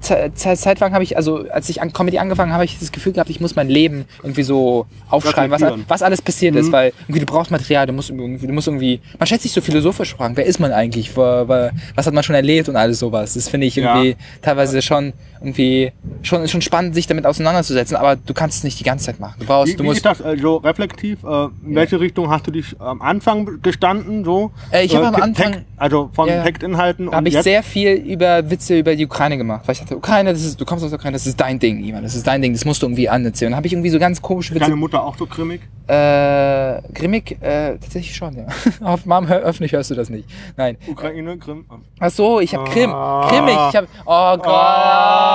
A: te- ze- ze- zeitlang habe ich, also als ich an Comedy angefangen habe, habe ich das Gefühl gehabt, ich muss mein Leben irgendwie so aufschreiben, was, was alles passiert
B: Mhm.
A: ist, weil irgendwie du brauchst Material, du musst irgendwie, du musst irgendwie, man stellt sich so philosophisch fragen, wer ist man eigentlich, Wa- wa- was hat man schon erlebt und alles sowas. Das finde ich irgendwie
B: Ja.
A: teilweise schon irgendwie schon schon spannend, sich damit auseinanderzusetzen, aber du kannst es nicht die ganze Zeit machen. Du brauchst,
B: Wie,
A: du
B: wie
A: musst
B: ist das äh, so reflektiv? Äh, in welche Richtung hast du dich am Anfang gestanden? So?
A: Äh, ich hab am
B: Te-
A: Anfang-
B: Text- also von
A: Ja.
B: Textinhalten
A: habe ich
B: jetzt?
A: sehr viel über Witze über die Ukraine gemacht. Weil ich dachte, Ukraine, das ist, du kommst aus der Ukraine, das ist dein Ding, Ivan, das ist dein Ding, das musst du irgendwie anerzählen. Habe ich irgendwie so ganz komische Witze.
B: Deine Mutter auch so grimmig?
A: Äh, grimmig, äh, tatsächlich schon, ja. [laughs] Auf Mom, hör, öffentlich hörst du das nicht. Nein.
B: Ukraine, Grimm.
A: Ach so, ich habe Grimm.
B: Ah.
A: Grimmig, ich habe, oh Gott.
B: Oh,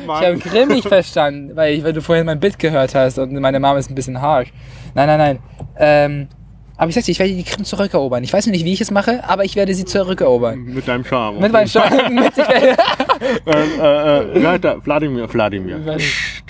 A: ich
B: Mann.
A: habe grimmig verstanden, weil, ich, weil du vorhin mein Bit gehört hast und meine Mom ist ein bisschen harsh. Nein, nein, nein. Ähm, aber ich sagte, ich werde die Krim zurückerobern. Ich weiß noch nicht, wie ich es mache, aber ich werde sie zurückerobern.
B: Mit deinem Charme.
A: Mit meinen Steuern. [laughs] mit, ich werde,
B: äh, äh, äh, Leute, Wladimir, Wladimir.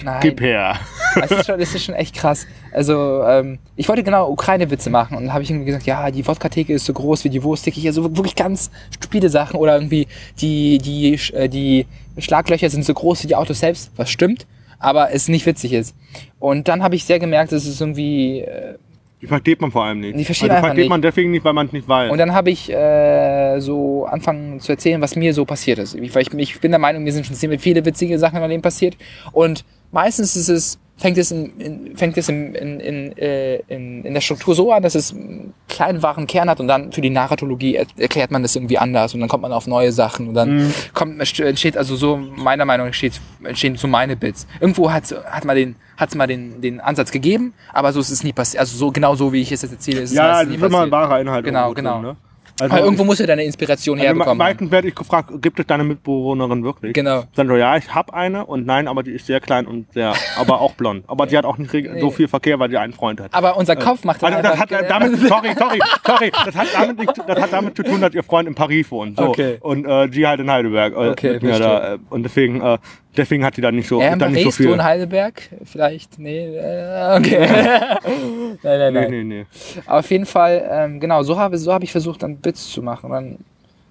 A: Nein.
B: Gib her.
A: Das ist schon, das ist schon echt krass. Also, ähm, ich wollte genau Ukraine-Witze machen und dann habe ich irgendwie gesagt, ja, die Wodka-Theke ist so groß wie die Wursttheke. Also wirklich ganz stupide Sachen oder irgendwie die, die, äh, die Schlaglöcher sind so groß wie die Autos selbst, was stimmt, aber es nicht witzig ist. Und dann habe ich sehr gemerkt, dass es irgendwie, äh,
B: Die versteht man vor allem nicht.
A: Die versteht
B: also
A: man einfach
B: versteht
A: nicht.
B: man deswegen nicht, weil man es nicht weiß.
A: und dann habe ich äh, so angefangen zu erzählen, was mir so passiert ist. Ich, weil ich, ich bin der Meinung, mir sind schon ziemlich viele witzige Sachen in meinem Leben passiert. Und meistens ist es, fängt es, in, in, fängt es in, in, in, äh, in, in der Struktur so an, dass es einen kleinen wahren Kern hat und dann für die Narratologie er, erklärt man das irgendwie anders und dann kommt man auf neue Sachen und dann
B: Mhm.
A: kommt, entsteht, also so meiner Meinung nach entsteht, entstehen so meine Bits. Irgendwo hat hat man den hat's mal den, den Ansatz gegeben, aber so ist es nie passiert. Also so genau so wie ich es jetzt erzähle, ist es
B: ja,
A: meistens
B: das
A: nie
B: ist immer ein
A: passiert.
B: wahrer Inhalt.
A: Genau, genau.
B: Drin, ne? Also
A: Weil irgendwo musst du deine Inspiration
B: also
A: herbekommen.
B: meistens werde ich gefragt, gibt es deine Mitbewohnerin wirklich?
A: Genau.
B: Dann so, ja, ich habe eine und nein, aber die ist sehr klein und sehr, aber auch blond. Aber die hat auch nicht so viel Verkehr, weil sie einen Freund hat.
A: Aber unser Kopf macht dann
B: Also das hat damit, [laughs] sorry, sorry, sorry, das hat damit, nicht, das hat damit zu tun, dass ihr Freund in Paris wohnt. So.
A: Okay.
B: Und äh, sie halt in Heidelberg. Äh,
A: Okay, verstehe.
B: da, äh, und deswegen, äh, deswegen hat die da nicht so,
A: in
B: dann nicht so viel.
A: in Heidelberg? Vielleicht? Nee, äh, okay. [laughs] [laughs] nein, nein,
B: Nee,
A: nein.
B: nee, nee.
A: Auf jeden Fall, ähm, genau, so habe so hab ich versucht, dann Bits zu machen. Dann,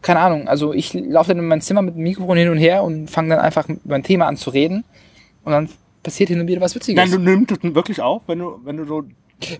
A: keine Ahnung, also ich laufe dann in mein Zimmer mit dem Mikrofon hin und her und fange dann einfach über ein Thema an zu reden. Und dann passiert hin und wieder was Witziges.
B: Nein, du nimmst es wirklich auf, wenn du, wenn du so.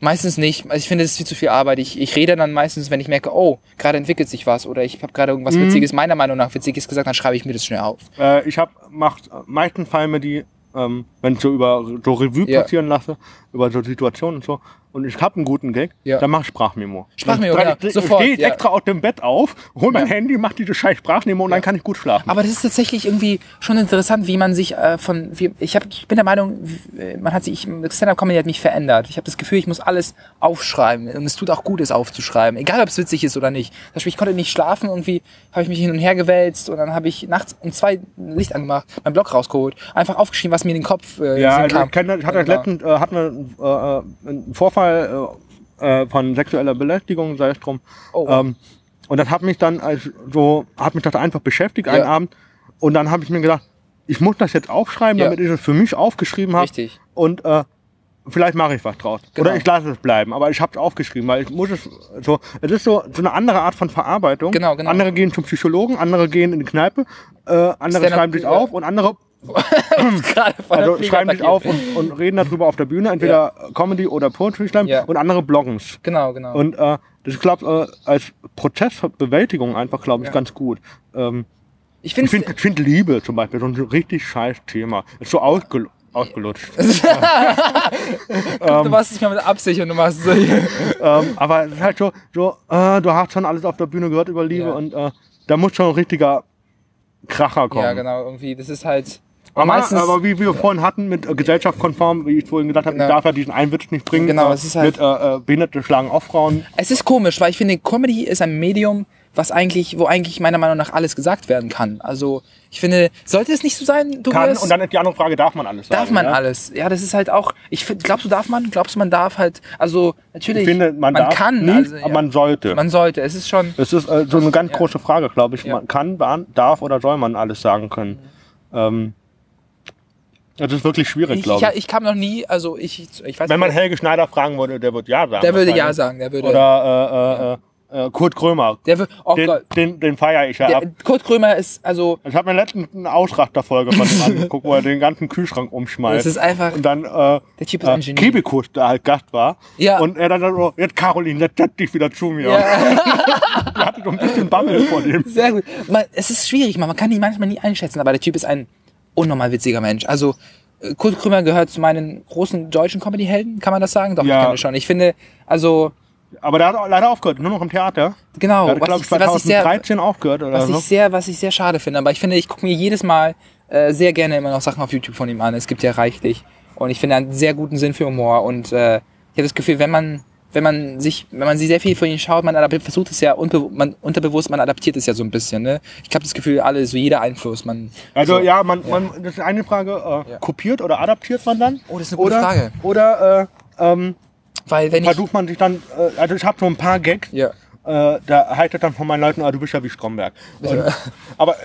A: Meistens nicht. Also ich finde, das ist viel zu viel Arbeit. Ich, ich rede dann meistens, wenn ich merke, oh, gerade entwickelt sich was oder ich habe gerade irgendwas
B: Mhm.
A: Witziges, meiner Meinung nach Witziges gesagt, dann schreibe ich mir das schnell auf.
B: Äh, ich habe macht meistens fallen mir die, ähm, wenn ich so über so Revue
A: Ja.
B: passieren lasse, über so Situationen und so. Und ich habe einen guten Gag,
A: Ja.
B: dann mach ich Sprachmemo.
A: Sprachmemo,
B: dann,
A: genau.
B: dann
A: Sofort,
B: stehe ich
A: ja.
B: extra aus dem Bett auf, hol mein
A: Ja.
B: Handy, mach diese scheiß Sprachmemo und dann kann ich gut schlafen.
A: Aber das ist tatsächlich irgendwie schon interessant, wie man sich äh, von. Wie, ich, hab, ich bin der Meinung, wie- man hat sich. Stand-up-Comedy hat mich verändert. Ich habe das Gefühl, ich muss alles aufschreiben. Und es tut auch gut, es aufzuschreiben. Egal, ob es witzig ist oder nicht. Zum Beispiel, ich konnte nicht schlafen. Irgendwie habe ich mich hin und her gewälzt und dann habe ich nachts um zwei Licht angemacht, mein Blog rausgeholt, einfach aufgeschrieben, was mir in den Kopf äh,
B: Ja, also
A: kam.
B: ich, kenn, das- ich hatte
A: Genau.
B: letztens, äh, hatten wir äh, äh, einen Vorfall äh, äh, von sexueller Belästigung, sei es drum.
A: Oh.
B: Ähm, und das hat mich dann als so, hat mich das einfach beschäftigt einen
A: Ja.
B: Abend. Und dann habe ich mir gedacht, ich muss das jetzt aufschreiben,
A: Ja.
B: damit ich es für mich aufgeschrieben habe.
A: Richtig.
B: Und äh, vielleicht mache ich was draus.
A: Genau.
B: Oder ich lasse es bleiben. Aber ich habe es aufgeschrieben, weil ich muss es so, es ist so, so eine andere Art von Verarbeitung.
A: Genau, genau.
B: Andere gehen zum Psychologen, andere gehen in die Kneipe, äh, andere schreiben sich auf und andere also schreiben sich
A: Fliegerpapier.
B: auf und, und reden darüber auf der Bühne, entweder Comedy oder Poetry Slam
A: Ja.
B: und andere bloggen's.
A: Genau, genau.
B: Und äh, das ist, glaube äh, als Prozessbewältigung einfach, glaube ich,
A: Ja.
B: ganz gut. Ähm,
A: ich finde
B: ich find Liebe zum Beispiel so ein richtig scheiß Thema. Ist so ausgel ausgelutscht. [laughs] [laughs]
A: du machst nicht mal mit Absicht und du machst so
B: ähm, aber es ist halt so, so äh, du hast schon alles auf der Bühne gehört über Liebe
A: Ja.
B: und äh, da muss schon ein richtiger Kracher kommen.
A: Ja, genau, irgendwie. Das ist halt.
B: Aber,
A: meistens,
B: aber wie wir vorhin hatten, mit äh, gesellschaftskonform, wie ich vorhin gesagt habe,
A: Genau.
B: ich darf ja diesen einen Witz nicht bringen.
A: Genau,
B: äh,
A: es ist halt-
B: mit äh, äh, Behinderte schlagen auf Frauen.
A: Es ist komisch, weil ich finde, Comedy ist ein Medium, was eigentlich, wo eigentlich meiner Meinung nach alles gesagt werden kann. Also ich finde, sollte es nicht so sein,
B: Kann,
A: Tobias?
B: und dann ist die andere Frage, darf man alles sagen?
A: darf man
B: ja?
A: alles. Ja, das ist halt auch. Ich glaubst du, darf man? Glaubst du, man darf halt? Also natürlich.
B: Ich finde, man, darf
A: kann,
B: nicht,
A: also,
B: aber
A: ja,
B: man sollte.
A: man sollte. Es ist schon.
B: Es ist äh, so eine ganz
A: Ja.
B: große Frage, glaube ich. Man kann, darf oder soll man alles sagen können. Ähm, das ist wirklich schwierig,
A: Ich,
B: glaube
A: ich,
B: ich.
A: ich kam noch nie. Also ich, ich weiß
B: Wenn man
A: nicht.
B: Helge Schneider fragen würde, der würde ja sagen.
A: Der würde ja sagen. Der würde.
B: Oder äh, äh, äh, Kurt Krömer.
A: der würde. Oh
B: den,
A: Gott.
B: den, den feiere ich ja ab.
A: Der, Kurt Krömer ist also.
B: Ich habe mir letztens eine Ausrachterfolge von ihm angeguckt, wo er den ganzen Kühlschrank umschmeißt.
A: Das ist einfach.
B: und dann äh,
A: Der Typ ist
B: äh,
A: ein Genie.
B: Kibikus, der halt Gast war.
A: Ja.
B: Und er dann so, jetzt Caroline, jetzt setz dich wieder zu mir.
A: Ja. [laughs]
B: Er hatte so ein bisschen Bammel vor dem.
A: Sehr gut. Man, es ist schwierig, man, man kann ihn manchmal nie einschätzen, aber der Typ ist ein unnormal witziger Mensch. Also äh, Kurt Krömer gehört zu meinen großen deutschen Comedy-Helden, kann man das sagen? Doch,
B: Ja.
A: ich kann schon. Ich finde, also
B: Aber der hat auch leider aufgehört, nur noch im Theater.
A: genau,
B: Der hat, glaube
A: was
B: ich,
A: ich, was ich sehr,
B: 2013 aufgehört oder
A: was
B: so.
A: ich sehr, was ich sehr schade finde. Aber ich finde, ich gucke mir jedes Mal äh, sehr gerne immer noch Sachen auf YouTube von ihm an. Es gibt ja reichlich. Und ich finde, er hat einen sehr guten Sinn für Humor. Und äh, ich habe das Gefühl, wenn man, wenn man sich, wenn man sich sehr viel von ihm schaut, man adaptiert, versucht es ja unbe man, unterbewusst, man adaptiert es ja so ein bisschen. Ne? Ich habe das Gefühl, alle, so jeder Einfluss, man.
B: Also
A: so,
B: ja, man, man, das ist eine Frage, äh,
A: Ja.
B: kopiert oder adaptiert man dann?
A: Oh, das ist eine gute
B: oder,
A: Frage.
B: Oder äh, ähm,
A: Weil wenn ich.
B: versucht man sich dann, äh, also ich habe so ein paar Gags,
A: Ja.
B: äh, da heißt es dann von meinen Leuten, ah, du bist ja wie Stromberg. Und, aber, äh,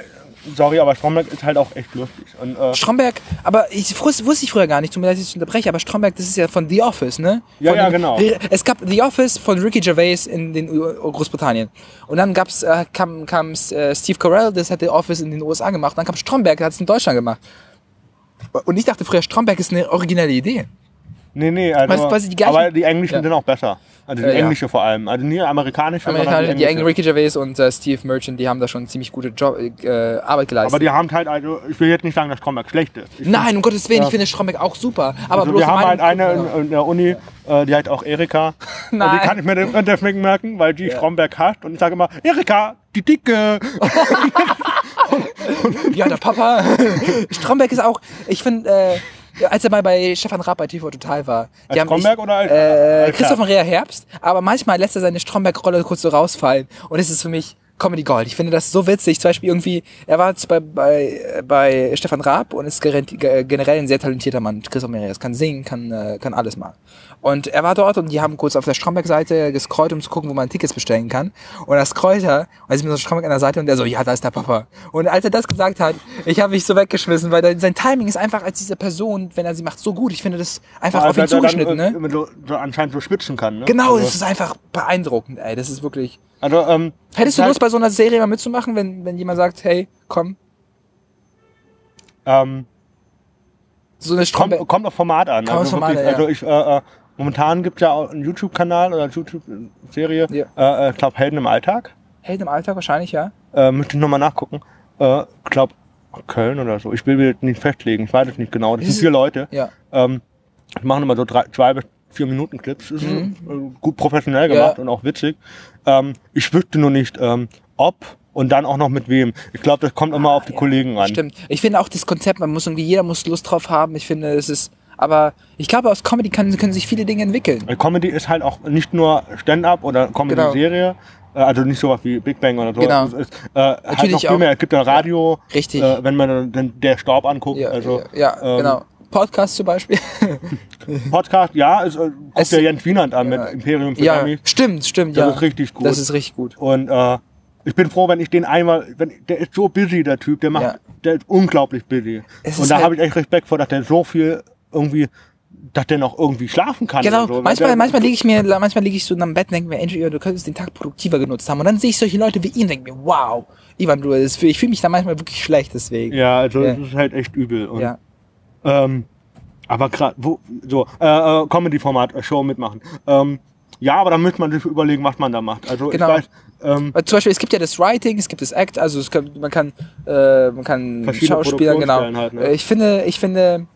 B: sorry, aber Stromberg ist halt auch echt lustig. Und, äh,
A: Stromberg, aber ich wusste, ich früher gar nicht, tut mir leid, dass ich unterbreche, aber Stromberg, das ist ja von The Office, ne?
B: Ja,
A: von
B: ja,
A: den-
B: genau.
A: Es gab The Office von Ricky Gervais in den Großbritannien. Und dann gab's, äh, kam, kam äh, Steve Carell, das hat The Office in den USA gemacht. Und dann kam Stromberg, der hat es in Deutschland gemacht. Und ich dachte früher, Stromberg ist eine originelle Idee.
B: nee, nee, also,
A: Weißt was die gleichen-
B: aber die englischen
A: Ja.
B: sind auch besser. Also die
A: Äh, ja.
B: englische vor allem. Also nie amerikanische,
A: Amerikaner,
B: sondern
A: die
B: englische.
A: Ricky Gervais und äh, Steve Merchant, die haben da schon ziemlich gute Job, äh, Arbeit geleistet.
B: Aber die haben halt, also ich will jetzt nicht sagen, dass Stromberg schlecht ist. Ich
A: Nein, um Gottes Willen,
B: Ja.
A: ich finde Stromberg auch super. Aber
B: Also wir haben halt eine
A: Ja.
B: in, in der Uni, äh, die heißt auch Erika. [laughs] Und
A: Nein.
B: die kann ich mir den- deswegen merken, weil die Stromberg hasst. Und ich sage immer, Erika, die Dicke. [laughs]
A: Ja, der Papa. [laughs] Stromberg ist auch, ich finde, äh, ja, als er mal bei Stefan Raab bei TV Total war.
B: Als Stromberg oder als-
A: äh, Christoph Maria Herbst, aber manchmal lässt er seine Stromberg-Rolle kurz so rausfallen. Und es ist für mich Comedy Gold. Ich finde das so witzig. Zum Beispiel irgendwie, er war jetzt bei, bei, bei Stefan Raab und ist generell ein sehr talentierter Mann. Christoph Maria kann singen, kann, äh, kann alles mal. Und er war dort und die haben kurz auf der Stromberg-Seite gescrollt, um zu gucken, wo man Tickets bestellen kann. Und das scrollt er, und ist mit so Stromberg an der Seite und der so, ja, da ist der Papa. Und als er das gesagt hat, ich habe mich so weggeschmissen, weil sein Timing ist einfach als diese Person, wenn er sie macht, so gut. Ich finde das einfach auf ihn
B: Also,
A: zugeschnitten,
B: dann,
A: ne?
B: So, so anscheinend so schwitzen kann. Ne?
A: Genau,
B: also,
A: das ist einfach beeindruckend, ey. Das ist wirklich.
B: also ähm,
A: Hättest du Lust, bei so einer Serie mal mitzumachen, wenn, wenn jemand sagt, hey, komm,
B: ähm,
A: so eine Stromberg.
B: kommt, kommt auf Format an.
A: Kommt
B: also
A: auf Format,
B: wirklich,
A: ja.
B: also ich, äh, äh, momentan gibt es ja auch einen YouTube-Kanal oder eine YouTube-Serie,
A: Ja.
B: äh, äh, ich glaube Helden im Alltag.
A: Held im Alltag wahrscheinlich, ja.
B: Äh, müsste ich nochmal nachgucken. Äh, ich glaube Köln oder so. Ich will mir nicht festlegen, ich weiß es nicht genau. Das sind vier Leute.
A: Ja.
B: Ähm, die machen immer so drei, zwei bis vier Minuten Clips. Das ist äh, gut professionell
A: Mhm. Ja.
B: gemacht und auch witzig. Ähm, ich wüsste nur nicht, ähm, ob und dann auch noch mit wem. Ich glaube, das kommt immer auf die
A: Ja,
B: Kollegen an.
A: Stimmt. Ich finde auch das Konzept, man muss irgendwie, jeder muss Lust drauf haben. Ich finde, es ist, aber ich glaube, aus Comedy kann, können sich viele Dinge entwickeln.
B: Weil Comedy ist halt auch nicht nur Stand-up oder Comedy-Serie. äh, Also nicht sowas wie Big Bang oder so.
A: Genau.
B: Es ist, äh, halt
A: Natürlich
B: noch viel
A: auch.
B: mehr. Es gibt ja Radio,
A: Richtig.
B: äh, wenn man dann der Staub anguckt.
A: Ja,
B: also,
A: ja, ja
B: ähm,
A: genau. Podcast zum Beispiel. [laughs]
B: Podcast, ja, es, äh, guckt
A: Es-
B: der Jens Wienand an
A: Ja.
B: mit Imperium für
A: ja, stimmt, stimmt,
B: Das
A: ja.
B: ist richtig gut.
A: Das ist richtig gut.
B: Und äh, ich bin froh, wenn ich den einmal, wenn der ist so busy, der Typ, der macht,
A: Ja.
B: der ist unglaublich busy.
A: Es
B: Und
A: ist
B: da
A: halt-
B: habe ich echt Respekt vor, dass der so viel irgendwie, dass der noch irgendwie schlafen kann.
A: Genau,
B: so.
A: Manchmal, manchmal liege ich mir, manchmal liege ich so am Bett und denke mir, Andrew, du könntest den Tag produktiver genutzt haben. Und dann sehe ich solche Leute wie ihn und denke mir, wow, Ivan, du, das, ich fühle mich da manchmal wirklich schlecht deswegen.
B: Ja, also
A: Ja.
B: das ist halt echt übel. Und,
A: ja.
B: ähm, aber gerade, wo, so, äh, äh, Comedy-Format, äh, Show mitmachen. Ähm, ja, aber dann müsste man sich überlegen, was man da macht. Also
A: Genau.
B: ich weiß, ähm,
A: zum Beispiel, es gibt ja das Writing, es gibt das Act, also es kann, man kann, äh, man kann Schauspieler, genau.
B: Halt, ne?
A: Ich finde, ich finde,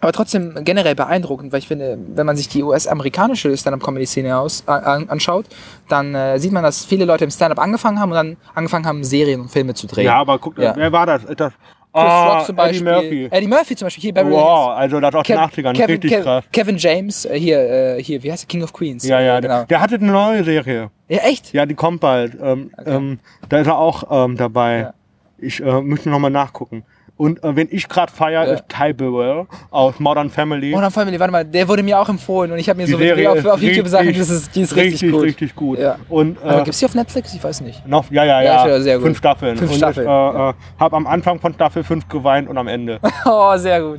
A: aber trotzdem generell beeindruckend, weil ich finde, wenn man sich die US-amerikanische Stand-up-Comedy-Szene äh, an, anschaut, dann äh, sieht man, dass viele Leute im Stand-up angefangen haben und dann angefangen haben, Serien und Filme zu drehen.
B: ja, aber guck,
A: Ja.
B: wer war das? Das
A: Rock zum
B: Eddie
A: Beispiel.
B: Murphy.
A: Eddie Murphy zum Beispiel. Hier, Beverly
B: Wow, also das aus den
A: Kev-
B: 80ern,
A: Kevin,
B: richtig
A: Kev-
B: krass.
A: Kevin James, äh, hier, äh, hier, wie heißt der? King of Queens.
B: Ja, ja,
A: genau.
B: der, der hatte eine neue Serie.
A: Ja, echt?
B: Ja, die kommt bald. Ähm, ähm, da ist er auch ähm, dabei.
A: Ja.
B: Ich äh, müsste nochmal nachgucken. Und äh, wenn ich gerade feiere,
A: Ja.
B: ist Ty Burrell aus Modern Family.
A: Modern Family, warte mal, der wurde mir auch empfohlen und ich habe mir
B: die
A: so
B: Serie
A: auf, auf YouTube gesagt,
B: richtig,
A: das ist, die ist richtig,
B: richtig,
A: gut.
B: richtig gut.
A: Ja.
B: Und,
A: Aber
B: äh,
A: gibt's die auf Netflix? Ich weiß nicht.
B: noch, ja, ja,
A: Ja,
B: ja,
A: sehr gut.
B: fünf Staffeln.
A: Fünf
B: und
A: Staffeln,
B: ich äh, äh, habe am Anfang von Staffel 5 geweint und am Ende. [laughs]
A: Oh, sehr gut.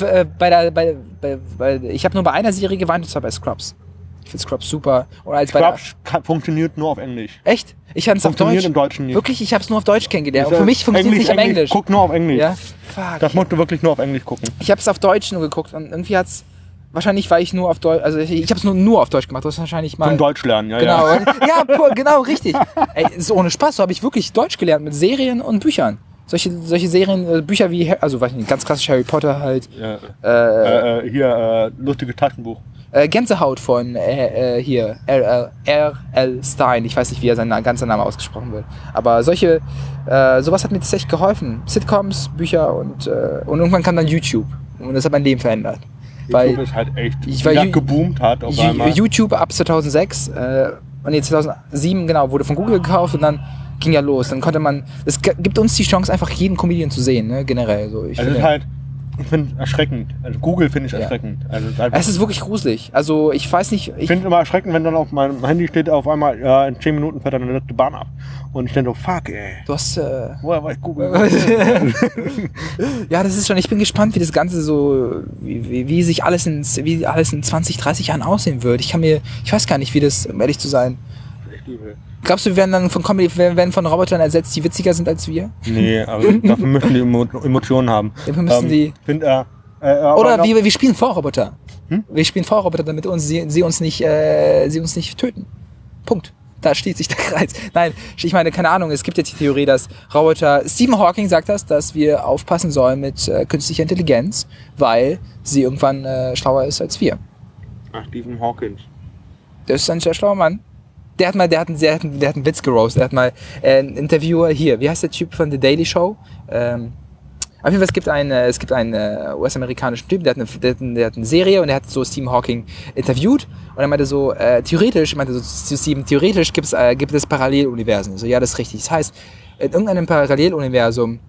A: Äh, Bei der, bei, bei, bei, ich habe nur bei einer Serie geweint, und zwar bei Scrubs. Ich finde Scrubs super. Und als bei
B: Scrubs kann- funktioniert nur auf Englisch.
A: echt? Ich fand es auf
B: Funktioniert
A: Deutsch.
B: im Deutschen nicht.
A: Wirklich, ich habe es nur auf Deutsch kennengelernt.
B: Ist,
A: für mich funktioniert es nicht auf Englisch.
B: Guck nur auf Englisch.
A: Ja? Fuck.
B: Das musst du wirklich nur auf Englisch gucken.
A: Ich habe es auf Deutsch nur geguckt und irgendwie hat's wahrscheinlich war ich nur auf Deutsch, also ich, ich habe es nur, nur auf Deutsch gemacht. Du hast wahrscheinlich mal
B: Zum Deutsch lernen, ja,
A: Genau, [laughs]
B: ja.
A: ja, genau, richtig. Ey, ist ohne Spaß, so habe ich wirklich Deutsch gelernt mit Serien und Büchern. Solche, solche Serien, äh, Bücher wie, also weiß ich nicht, ganz klassisch Harry Potter halt.
B: ja.
A: Äh,
B: Äh, äh, hier, äh, lustiges Taschenbuch.
A: Äh, Gänsehaut von äh, äh, hier, R.L. Stein. Ich weiß nicht, wie er sein ganzer Name ausgesprochen wird. Aber solche, äh, sowas hat mir tatsächlich geholfen. Sitcoms, Bücher und, äh, und irgendwann kam dann YouTube. Und das hat mein Leben verändert. Weil
B: YouTube ist halt echt,
A: ich Ju-
B: geboomt hat auf einmal.
A: YouTube ab 2006 äh, und nee, 2007 genau wurde von Google gekauft und dann ging ja los. Dann konnte man, es gibt uns die Chance einfach jeden Comedian zu sehen, ne? generell. So, ich
B: Also
A: finde,
B: ist halt, ich finde erschreckend. Also Google finde ich
A: Ja.
B: erschreckend. Also es ist
A: es ist wirklich gruselig. Also ich weiß nicht,
B: ich
A: ich,
B: finde immer erschreckend, wenn dann auf meinem Handy steht auf einmal, ja, in 10 Minuten fährt dann eine letzte Bahn ab. Und ich denke so, fuck ey.
A: du hast äh,
B: Woher weiß Google? [laughs]
A: ja, das ist schon. Ich bin gespannt, wie das Ganze so, wie, wie, wie sich alles in, wie alles in 20, 30 Jahren aussehen wird. Ich kann mir, ich weiß gar nicht, wie das, um ehrlich zu sein. Glaubst du, wir werden dann von Comedy, werden von Robotern ersetzt, die witziger sind als wir?
B: nee, aber [laughs] dafür müssen die Emo Emotionen haben.
A: Dafür müssen die-
B: Find, äh, äh,
A: Oder wir, wir spielen Vorroboter.
B: Hm?
A: Wir spielen Vorroboter, damit uns, sie, sie, uns nicht, äh, sie uns nicht töten. Punkt. Da schließt sich der [laughs] Kreis. Nein, ich meine, keine Ahnung, es gibt jetzt die Theorie, dass Roboter, Stephen Hawking sagt das, dass wir aufpassen sollen mit äh, künstlicher Intelligenz, weil sie irgendwann äh, schlauer ist als wir.
B: Ach, Stephen Hawkins.
A: Der ist ein sehr schlauer Mann. Der hat mal, der hat, einen- der hat, der hat einen Witz geroastet. Der hat mal äh, einen Interviewer hier. Wie heißt der Typ von The Daily Show? Ähm, auf jeden Fall, es gibt einen, äh, es gibt einen äh, US-amerikanischen Typ, der hat, eine, der, hat eine, der hat eine Serie und der hat so Stephen Hawking interviewt und er meinte so, äh, theoretisch, meinte so zu Stephen, theoretisch gibt's, äh, gibt es Paralleluniversen. So, ja, das ist richtig. Das heißt, in irgendeinem Paralleluniversum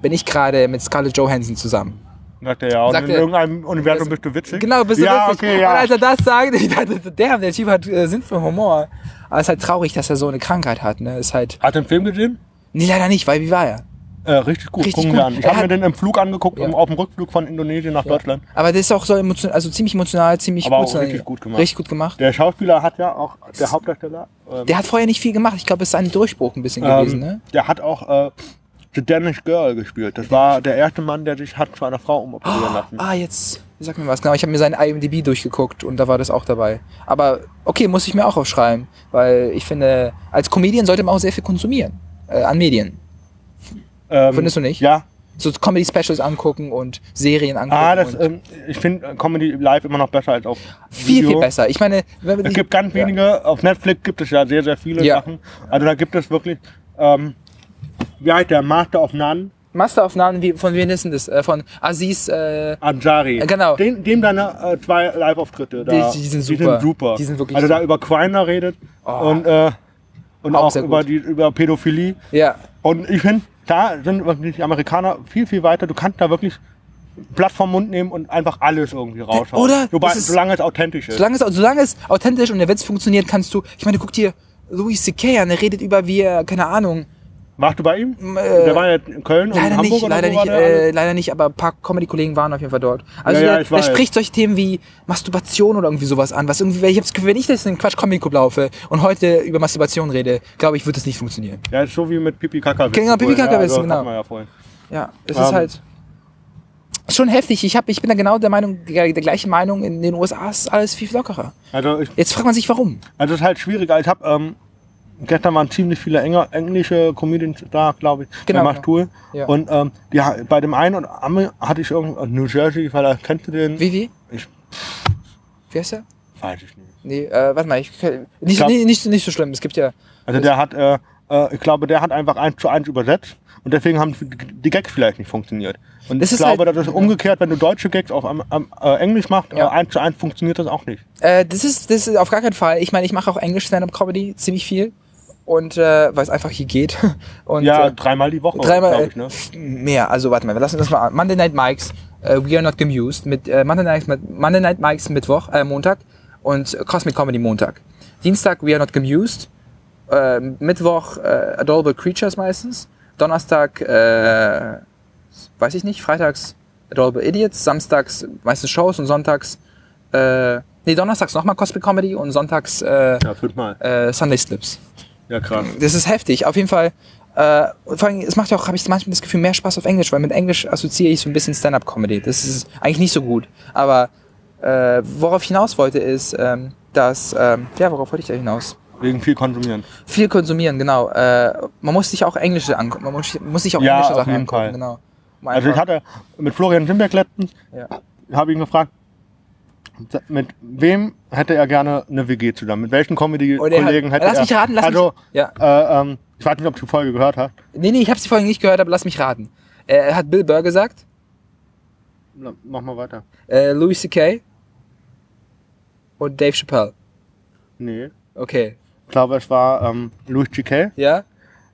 A: bin ich gerade mit Scarlett Johansson zusammen.
B: Sagt er ja. Und
A: Sagt
B: in
A: er-
B: irgendeinem Universum bist du witzig?
A: Genau, bist du
B: ja,
A: witzig.
B: okay, ja.
A: Und als er das sagt, [laughs] ich dachte, der, der Typ hat äh, Sinn für Humor. Aber es ist halt traurig, dass er so eine Krankheit hat. Ne? Ist halt.
B: Hat er den Film gesehen?
A: Nee, leider nicht, weil wie war er?
B: Äh, richtig gut,
A: Richtig
B: gucken
A: gut.
B: wir an. Ich habe mir den im Flug angeguckt,
A: Ja.
B: auf dem Rückflug von Indonesien nach Deutschland.
A: Aber der ist auch so emotional, also ziemlich emotional, ziemlich
B: Aber
A: gut.
B: auch richtig gut gemacht.
A: Richtig gut gemacht.
B: Der Schauspieler hat ja auch, der Hauptdarsteller, ähm,
A: Der hat vorher nicht viel gemacht. Ich glaube, es ist ein Durchbruch ein bisschen
B: ähm,
A: gewesen. Ne?
B: der hat auch äh, The Danish Girl gespielt. Das war der erste Mann, der sich hat zu einer Frau umoperieren lassen.
A: Ah, jetzt. Sag mir was. Genau, ich habe mir seinen IMDb durchgeguckt und da war das auch dabei. Aber okay, muss ich mir auch aufschreiben, weil ich finde, als Comedian sollte man auch sehr viel konsumieren äh, an Medien.
B: Ähm,
A: Findest du nicht?
B: Ja.
A: So Comedy-Specials angucken und Serien angucken.
B: Ah, das, ähm, ich finde Comedy live immer noch besser als auf
A: viel,
B: Video.
A: viel besser. Ich meine, wenn
B: Es gibt ganz wenige, auf Netflix gibt es ja sehr, sehr viele
A: Ja.
B: Sachen. Also da gibt es wirklich, ähm, wie heißt der, Master of None,
A: Masteraufnahmen, wie, von wem ist denn das? Äh, von Aziz, äh,
B: Ansari.
A: Äh, genau.
B: Dem, dem deine äh, zwei Live-Auftritte.
A: Die- die sind
B: Die
A: super.
B: sind super.
A: Die sind wirklich
B: Also da über Quiner redet
A: Oh.
B: und, äh, und
A: Auch
B: auch, über, die, über Pädophilie.
A: ja.
B: Und ich finde, da sind die Amerikaner viel, viel weiter. Du kannst da wirklich Blatt vom Mund nehmen und einfach alles irgendwie raushauen.
A: oder?
B: Wobei,
A: ist-
B: solange es authentisch ist.
A: Solange es, solange es authentisch und der Witz funktioniert, kannst du, ich meine, guck dir Louis C.K. an, der redet über wie, keine Ahnung,
B: Warst du bei ihm?
A: äh,
B: der war ja in Köln und
A: leider
B: Hamburg
A: nicht,
B: oder
A: leider nicht, äh, leider nicht, aber ein paar Comedy-Kollegen waren auf jeden Fall dort. Also
B: Ja, ja,
A: der,
B: ich
A: der spricht solche Themen wie Masturbation oder irgendwie sowas an, was irgendwie, ich hab's Gefühl, wenn ich das in Quatsch Comedy Club laufe und heute über Masturbation rede, glaube ich, wird es nicht funktionieren.
B: Ja, so wie mit Pipi Kaka.
A: Genau, Pipi Kaka
B: ja,
A: genau.
B: Hatten wir ja vorhin.
A: Ja, es
B: Ähm.
A: ist halt ist schon heftig. Ich, hab, ich bin da genau der Meinung, der, der gleichen Meinung, in den USA ist alles viel lockerer.
B: Also, ich,
A: Jetzt fragt man sich, warum.
B: also es ist halt schwieriger. Ich habe ähm, gestern waren ziemlich viele Enger, englische Comedians da, glaube ich,
A: Genau,
B: macht Tour.
A: Ja.
B: Und ähm, die, bei dem einen und Ami hatte ich irgendwie New Jersey, weil da kennst du den?
A: Wie, wie?
B: Ich
A: Wie heißt der?
B: weiß ich nicht.
A: Nee, äh, warte mal, ich, nicht,
B: glaub-
A: nicht, so- nicht so schlimm. Es gibt ja.
B: Also der hat, äh, Äh, ich glaube, der hat einfach eins zu eins übersetzt und deswegen haben die Gags vielleicht nicht funktioniert. Und
A: Das
B: ich glaube,
A: halt-
B: das ist umgekehrt, wenn du deutsche Gags auf am, am, äh, Englisch machst,
A: Ja.
B: äh, eins zu eins funktioniert das auch nicht.
A: Äh, das ist das ist auf gar keinen Fall. Ich meine, ich mache auch Englisch Stand-up Comedy ziemlich viel und äh, weil es einfach hier geht [laughs] und
B: Ja,
A: äh,
B: dreimal die Woche,
A: dreimal äh,
B: ich, ne?
A: mehr. Also warte mal, wir lassen das mal an. Monday Night Mikes, äh, We Are Not Gemused mit äh, Monday Night mit Monday Night Mikes Mittwoch, äh, Montag und Cosmic Comedy Montag. Dienstag We Are Not Gemused, äh, Mittwoch äh, Adorable Creatures meistens, Donnerstag äh, weiß ich nicht, freitags Adorable Idiots, samstags meistens Shows und sonntags äh, nee, donnerstags nochmal Cosmic Comedy und sonntags äh,
B: Ja, fünfmal.
A: äh, Sunday Slips.
B: Ja, krass.
A: Das ist heftig. Auf jeden Fall. Äh, und vor allem, es macht ja auch, habe ich manchmal das Gefühl, mehr Spaß auf Englisch, weil mit Englisch assoziiere ich so ein bisschen Stand-up-Comedy. Das ist eigentlich nicht so gut. Aber äh, worauf ich hinaus wollte, ist, ähm, dass, ähm, ja, worauf wollte ich da hinaus?
B: Wegen viel konsumieren.
A: Viel konsumieren, genau. Äh, man muss sich auch englische angucken. Man muss, muss sich auch
B: Ja,
A: englische Sachen angucken,
B: Fall.
A: genau. Um
B: Also ich hatte mit Florian Simberg letztens,
A: ja.
B: habe ihn gefragt, mit wem hätte er gerne eine WG zusammen? Mit welchen Comedy-Kollegen
A: Oh, hat-
B: hätte
A: lass
B: er?
A: mich raten, lass
B: also,
A: mich- ja.
B: äh, ähm, ich weiß nicht, ob du die Folge gehört hast.
A: Nee, nee, ich habe die Folge nicht gehört, aber lass mich raten. Er hat Bill Burr gesagt,
B: Mach mal weiter.
A: äh, Louis C.K. und Dave Chappelle.
B: Nee.
A: Okay.
B: Ich glaube, es war ähm, Louis G.K.,
A: Ja?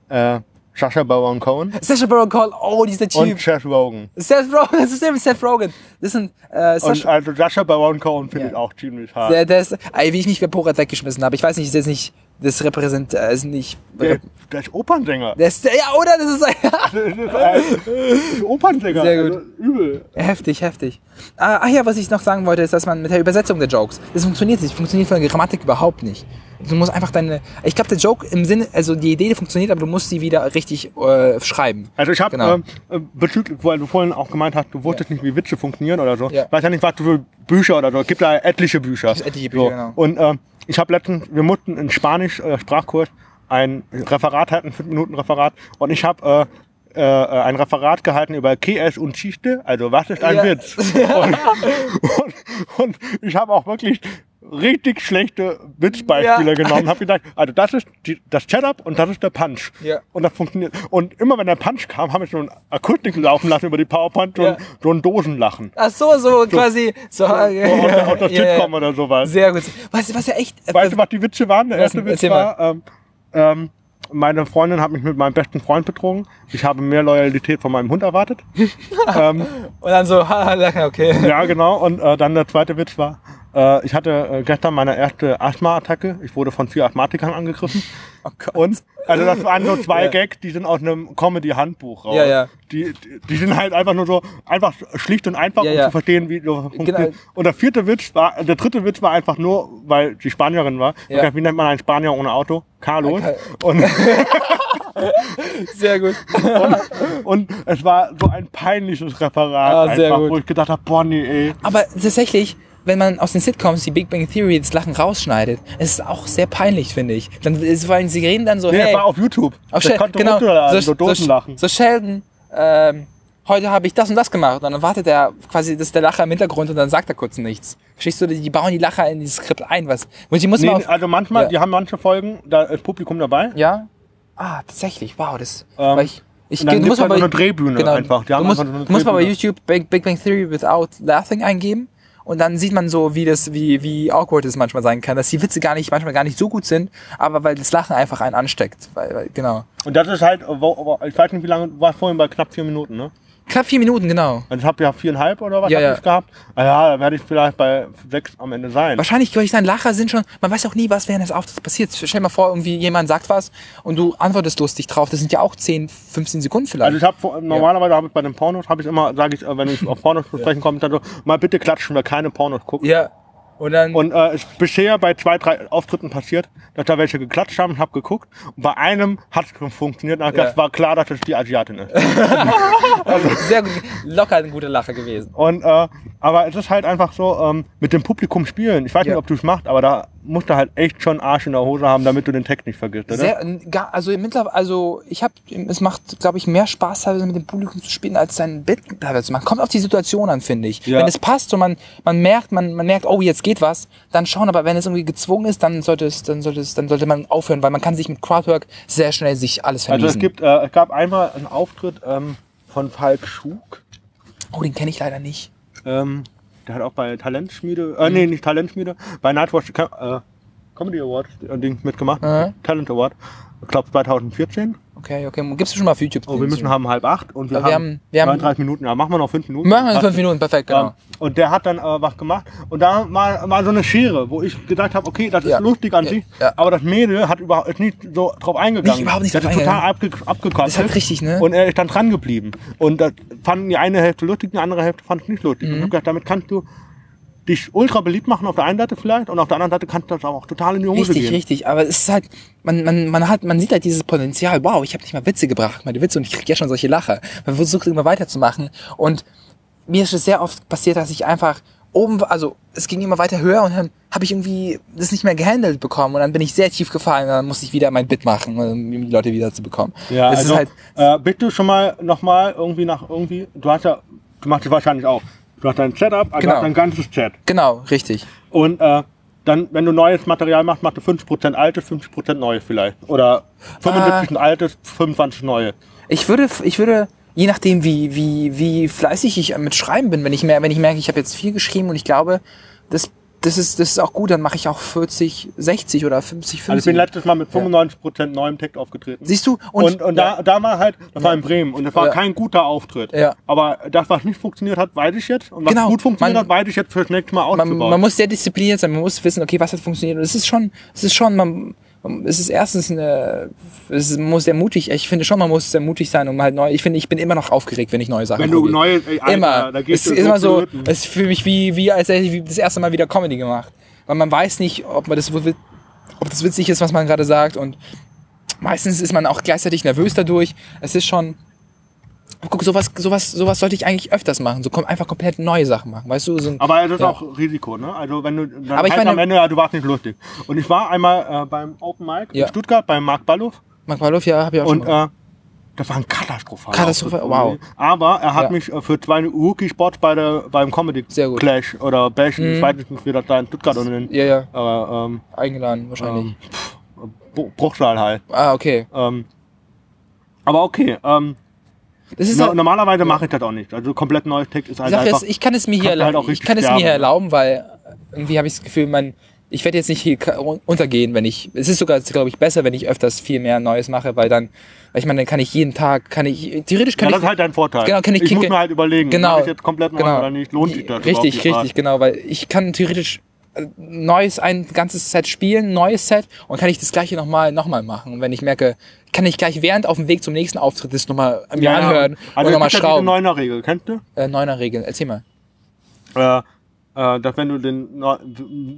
B: äh, Sasha Baron Cohen
A: Sacha Baron Cohen, oh, dieser Typ.
B: und Seth Rogen.
A: Seth Rogen, [laughs] das ist mit Seth Rogen. Das sind, äh,
B: Und
A: Sacha,
B: also Sasha Baron Cohen finde
A: Ja.
B: ich auch ziemlich hart.
A: der, der ist, ey, wie ich mich bei Porat weggeschmissen habe. Ich weiß nicht, ist jetzt nicht, das repräsent, äh, ist nicht,
B: Der, der ist Opernsänger.
A: der ist, ja, oder? Das ist,
B: äh, [laughs] das ist Opernsänger.
A: Sehr gut.
B: Also, übel.
A: heftig, heftig. Ah, ach ja, was ich noch sagen wollte, ist, dass man mit der Übersetzung der Jokes, das funktioniert nicht, funktioniert von der Grammatik überhaupt nicht. Du musst einfach deine, ich glaube, der Joke im Sinne, also die Idee funktioniert, aber du musst sie wieder richtig äh, schreiben.
B: Also ich habe
A: Genau.
B: ähm, äh, bezüglich, weil du vorhin auch gemeint hast, du wusstest nicht, wie Witze funktionieren oder so.
A: Ja.
B: Weiß ja nicht, was du für Bücher oder so. Es gibt da etliche Bücher.
A: gibt etliche Bücher,
B: so.
A: genau.
B: Und ähm, ich habe letztens, wir mussten in Spanisch äh, Sprachkurs ein Referat halten, fünf Minuten Referat. Und ich habe äh, äh, ein Referat gehalten über ¿Qué es un chiste? Also was ist ein
A: Ja.
B: Witz? [laughs] Und, und, und ich habe auch wirklich richtig schlechte Witzbeispiele
A: Ja.
B: genommen. Habe gedacht, also das ist die, das Setup und das ist der Punch.
A: Ja.
B: Und das funktioniert. Und immer wenn der Punch kam, habe ich so ein Akustik laufen lassen über die PowerPoint, so,
A: Ja.
B: ein, so ein Dosenlachen.
A: Ach so, so, quasi, so,
B: So der, aus der
A: Ja, ja.
B: Sitcom oder sowas.
A: Sehr gut. Was, was ja echt, äh,
B: Weißt du, was die Witze waren? Der erste? Witz war, ähm, ähm, meine Freundin hat mich mit meinem besten Freund betrogen. Ich habe mehr Loyalität von meinem Hund erwartet. [laughs] ähm,
A: und dann so, haha, [laughs] okay.
B: ja, genau. Und äh, dann der zweite Witz war, äh, ich hatte äh, gestern meine erste Asthma-Attacke. Ich wurde von vier Asthmatikern angegriffen. [laughs]
A: Oh Gott.
B: Und, also das waren so zwei [laughs]
A: Ja.
B: Gags, die sind aus einem Comedy-Handbuch raus.
A: Ja, ja.
B: Die, die, die sind halt einfach nur so, einfach schlicht und einfach,
A: Ja,
B: um
A: ja.
B: zu verstehen, wie so funktioniert.
A: Genau.
B: Und der vierte Witz war, der dritte Witz war einfach nur, weil die Spanierin war.
A: Ja.
B: Ich dachte, wie nennt man einen Spanier ohne Auto? Carlos.
A: Car- [laughs]
B: Und,
A: Sehr gut.
B: und es war so ein peinliches Referat,
A: Ah, sehr
B: einfach,
A: gut.
B: wo ich gedacht habe, boah, nee, ey.
A: Aber tatsächlich, wenn man aus den Sitcoms die Big Bang Theory das Lachen rausschneidet, ist es auch sehr peinlich, finde ich. Dann ist, vor allem, sie reden dann so,
B: Nee,
A: hey,
B: war auf YouTube.
A: auf Shel-
B: konnte
A: genau,
B: runterladen, so, Dosenlachen.
A: So, Sheldon, ähm, heute habe ich das und das gemacht. Und dann wartet er quasi, das ist der Lacher im Hintergrund und dann sagt er kurz nichts. Verstehst du, die bauen die Lacher in dieses Skript ein, was. Und die muss
B: nee,
A: man auf,
B: also manchmal,
A: Ja.
B: die haben manche Folgen, da ist Publikum dabei.
A: Ja? Ah, tatsächlich. Wow, das.
B: Ähm,
A: weil ich, ich,
B: und dann
A: musst
B: halt
A: mal
B: so
A: bei-
B: eine Drehbühne
A: genau,
B: einfach. Die haben
A: du musst,
B: einfach so eine
A: du musst mal bei
B: Drehbühne.
A: YouTube Big, Big Bang Theory without laughing eingeben. Und dann sieht man so, wie das, wie, wie awkward es manchmal sein kann, dass die Witze gar nicht, manchmal gar nicht so gut sind, aber weil das Lachen einfach einen ansteckt. Weil, weil, genau.
B: Und das ist halt, ich weiß nicht, wie lange, warst vorhin bei knapp vier Minuten, ne?
A: Knapp vier Minuten, genau.
B: Also ich habe ja viereinhalb oder was
A: Ja, ja.
B: ich gehabt. Ah ja, da werde ich vielleicht bei sechs am Ende sein.
A: Wahrscheinlich, glaube ich, dein Lacher sind schon, man weiß auch nie, was während des Auftritts passiert. Stell dir mal vor, irgendwie jemand sagt was und du antwortest lustig drauf. Das sind ja auch 10, 15 Sekunden vielleicht.
B: Also ich habe normalerweise habe ich bei den Pornos habe ich immer, sage ich, äh, wenn ich [laughs] auf Pornos zu sprechen komme, dann so, mal bitte klatschen, wer keine Pornos guckt.
A: ja. Und dann,
B: Und äh, es ist bisher bei zwei, drei Auftritten passiert, dass da welche geklatscht haben, habe geguckt. Und bei einem hat es funktioniert. Hab
A: Ja.
B: gedacht, war klar, dass es die Asiatin ist. [laughs]
A: sehr gut, locker ein guter Lacher gewesen.
B: Und äh, Aber es ist halt einfach so, ähm, mit dem Publikum spielen. Ich weiß
A: Ja.
B: nicht, ob du es machst, aber da musst du halt echt schon Arsch in der Hose haben, damit du den Text nicht vergisst, oder?
A: Sehr, also mittlerweile, also ich habe, es macht, glaube ich, mehr Spaß teilweise mit dem Publikum zu spielen, als sein Bit teilweise zu machen. Kommt auf die Situation an, finde ich.
B: Ja.
A: Wenn es passt und man, man merkt, man, man merkt, oh, jetzt geht was, dann schauen. Aber wenn es irgendwie gezwungen ist, dann sollte es, dann sollte es, dann sollte man aufhören, weil man kann sich mit Crowdwork sehr schnell sich alles vermiesen.
B: also es gibt, äh, es gab einmal einen Auftritt ähm, von Falk Schug.
A: oh, den kenne ich leider nicht.
B: Ähm, der hat auch bei Talentschmiede, äh, nee, nicht Talentschmiede, bei Nightwatch äh, Comedy Award äh, Ding mitgemacht.
A: Mhm.
B: Talent Award. Ich glaube 2014.
A: Okay, okay. Gibst du schon mal auf YouTube?
B: Oh, wir müssen haben halb acht und wir,
A: Aber
B: haben,
A: wir haben-
B: 39 Minuten. Ja, machen wir noch fünf Minuten.
A: Machen wir
B: Passt.
A: fünf Minuten, perfekt, genau.
B: Ähm, und der hat dann äh, was gemacht und da war, war so eine Schere, wo ich gedacht habe, okay, das ist
A: Ja.
B: lustig an
A: Ja,
B: sich,
A: ja.
B: aber das Mädel hat überhaupt ist nicht so drauf eingegangen.
A: Nicht, überhaupt nicht
B: das
A: drauf
B: ist total abge.
A: Das ist halt richtig, ne?
B: Und er ist dann dran geblieben. Und das fanden die eine Hälfte lustig, die andere Hälfte fand es nicht lustig.
A: Mhm.
B: Und ich hab gedacht, damit kannst du dich ultra beliebt machen auf der einen Seite vielleicht und auf der anderen Seite kannst du das auch total in die Hose
A: Richtig,
B: gehen.
A: richtig. Aber es ist halt, man, man, man hat, man sieht halt dieses Potenzial. Wow, ich habe nicht mal Witze gebracht, meine Witze und ich krieg ja schon solche Lacher. Man versucht immer weiterzumachen und mir ist es sehr oft passiert, dass ich einfach oben, also es ging immer weiter höher und dann habe ich irgendwie das nicht mehr gehandelt bekommen und dann bin ich sehr tief gefallen und dann musste ich wieder mein Bit machen, um die Leute wieder zu bekommen.
B: Ja,
A: es
B: also,
A: halt,
B: äh, bitte schon mal nochmal irgendwie nach irgendwie, du hast ja, du machst es wahrscheinlich auch. Du hast dein Setup, also
A: Genau.
B: dein ganzes Chat.
A: genau, richtig.
B: Und äh, dann, wenn du neues Material machst, machst du 50% altes, 50% neues vielleicht. Oder 75 altes, 25 neue.
A: Ich würde, ich würde, je nachdem, wie, wie, wie fleißig ich mit Schreiben bin, wenn ich, mer wenn ich merke, ich habe jetzt viel geschrieben und ich glaube, das, das, ist, das ist auch gut, dann mache ich auch 40, 60 oder 50, 50.
B: Also ich bin letztes Mal mit 95% neuem Text aufgetreten.
A: Siehst du?
B: Und, und,
A: ja,
B: da, da war halt, das war in Bremen und das war
A: Ja.
B: kein guter Auftritt.
A: Ja.
B: Aber das, was nicht funktioniert hat, weiß ich jetzt. Und was
A: Genau.
B: gut funktioniert
A: Man-
B: hat, weiß ich jetzt fürs nächste Mal
A: man,
B: auszubauen.
A: man muss sehr diszipliniert sein, man muss wissen, okay, was hat funktioniert. Und es ist schon, es ist schon, man, man- es ist erstens eine, es ist, muss sehr mutig, ich finde schon, man muss sehr mutig sein, um halt neu, ich finde, ich bin immer noch aufgeregt, wenn ich neue Sachen
B: wenn du neue, ey, Alter,
A: immer.
B: da
A: Es
B: gehst
A: ist
B: du
A: immer so, es ist für mich wie, wie als hätte ich das erste Mal wieder Comedy gemacht. Weil man weiß nicht, ob man das, ob das witzig ist, was man gerade sagt. Und meistens ist man auch gleichzeitig nervös dadurch. Es ist schon, guck, sowas, sowas, sowas sollte ich eigentlich öfters machen. So kom- einfach komplett neue Sachen machen. Weißt du, so ein,
B: Aber es ist
A: Ja.
B: auch Risiko, ne? Also wenn du dann
A: Aber ich
B: heißt
A: meine-
B: am Ende, ja, du warst nicht lustig. Und ich war einmal äh, beim Open Mic
A: Ja.
B: in Stuttgart beim Marc Ballow
A: Mark Waldorf, ja, habe ich auch
B: und
A: schon. mal.
B: äh, das war ein katastrophal.
A: Katastrophal, wow.
B: Aber er hat
A: Ja.
B: mich äh, für zwei Rookie-Spots bei der, beim Comedy.
A: Mhm.
B: Clash oder Bash, ich weiß nicht, wie das da in Stuttgart und in
A: ja, ja,
B: äh, ähm,
A: eingeladen wahrscheinlich.
B: ähm, Bru- Bruchsal halt.
A: ah, okay.
B: Ähm, aber okay, ähm,
A: Das
B: no,
A: halt,
B: normalerweise mache ich das auch nicht. Also komplett neues Text ist halt
A: Sache
B: einfach.
A: ist, ich kann es mir hier,
B: halt
A: erla-
B: auch
A: ich kann es mir hier erlauben, weil irgendwie habe ich das Gefühl, man, ich werde jetzt nicht hier untergehen, wenn ich, es ist sogar, glaube ich, besser, wenn ich öfters viel mehr Neues mache, weil dann, weil ich meine, dann kann ich jeden Tag, kann ich, theoretisch kann
B: ja,
A: ich,
B: das ist halt dein Vorteil.
A: Genau, kann ich-
B: ich muss mir halt überlegen,
A: genau,
B: mache ich jetzt komplett neu
A: genau.
B: oder nicht, lohnt sich das
A: Richtig, richtig, genau, weil ich kann theoretisch äh, neues, ein ganzes Set spielen, neues Set und kann ich das gleiche nochmal noch mal machen. Und wenn ich merke, kann ich gleich während auf dem Weg zum nächsten Auftritt das nochmal mir
B: Ja,
A: anhören
B: also
A: und nochmal schrauben.
B: neuner Regel, kennst du?
A: Äh, neuner Regeln, erzähl mal.
B: Äh, äh, dass wenn du den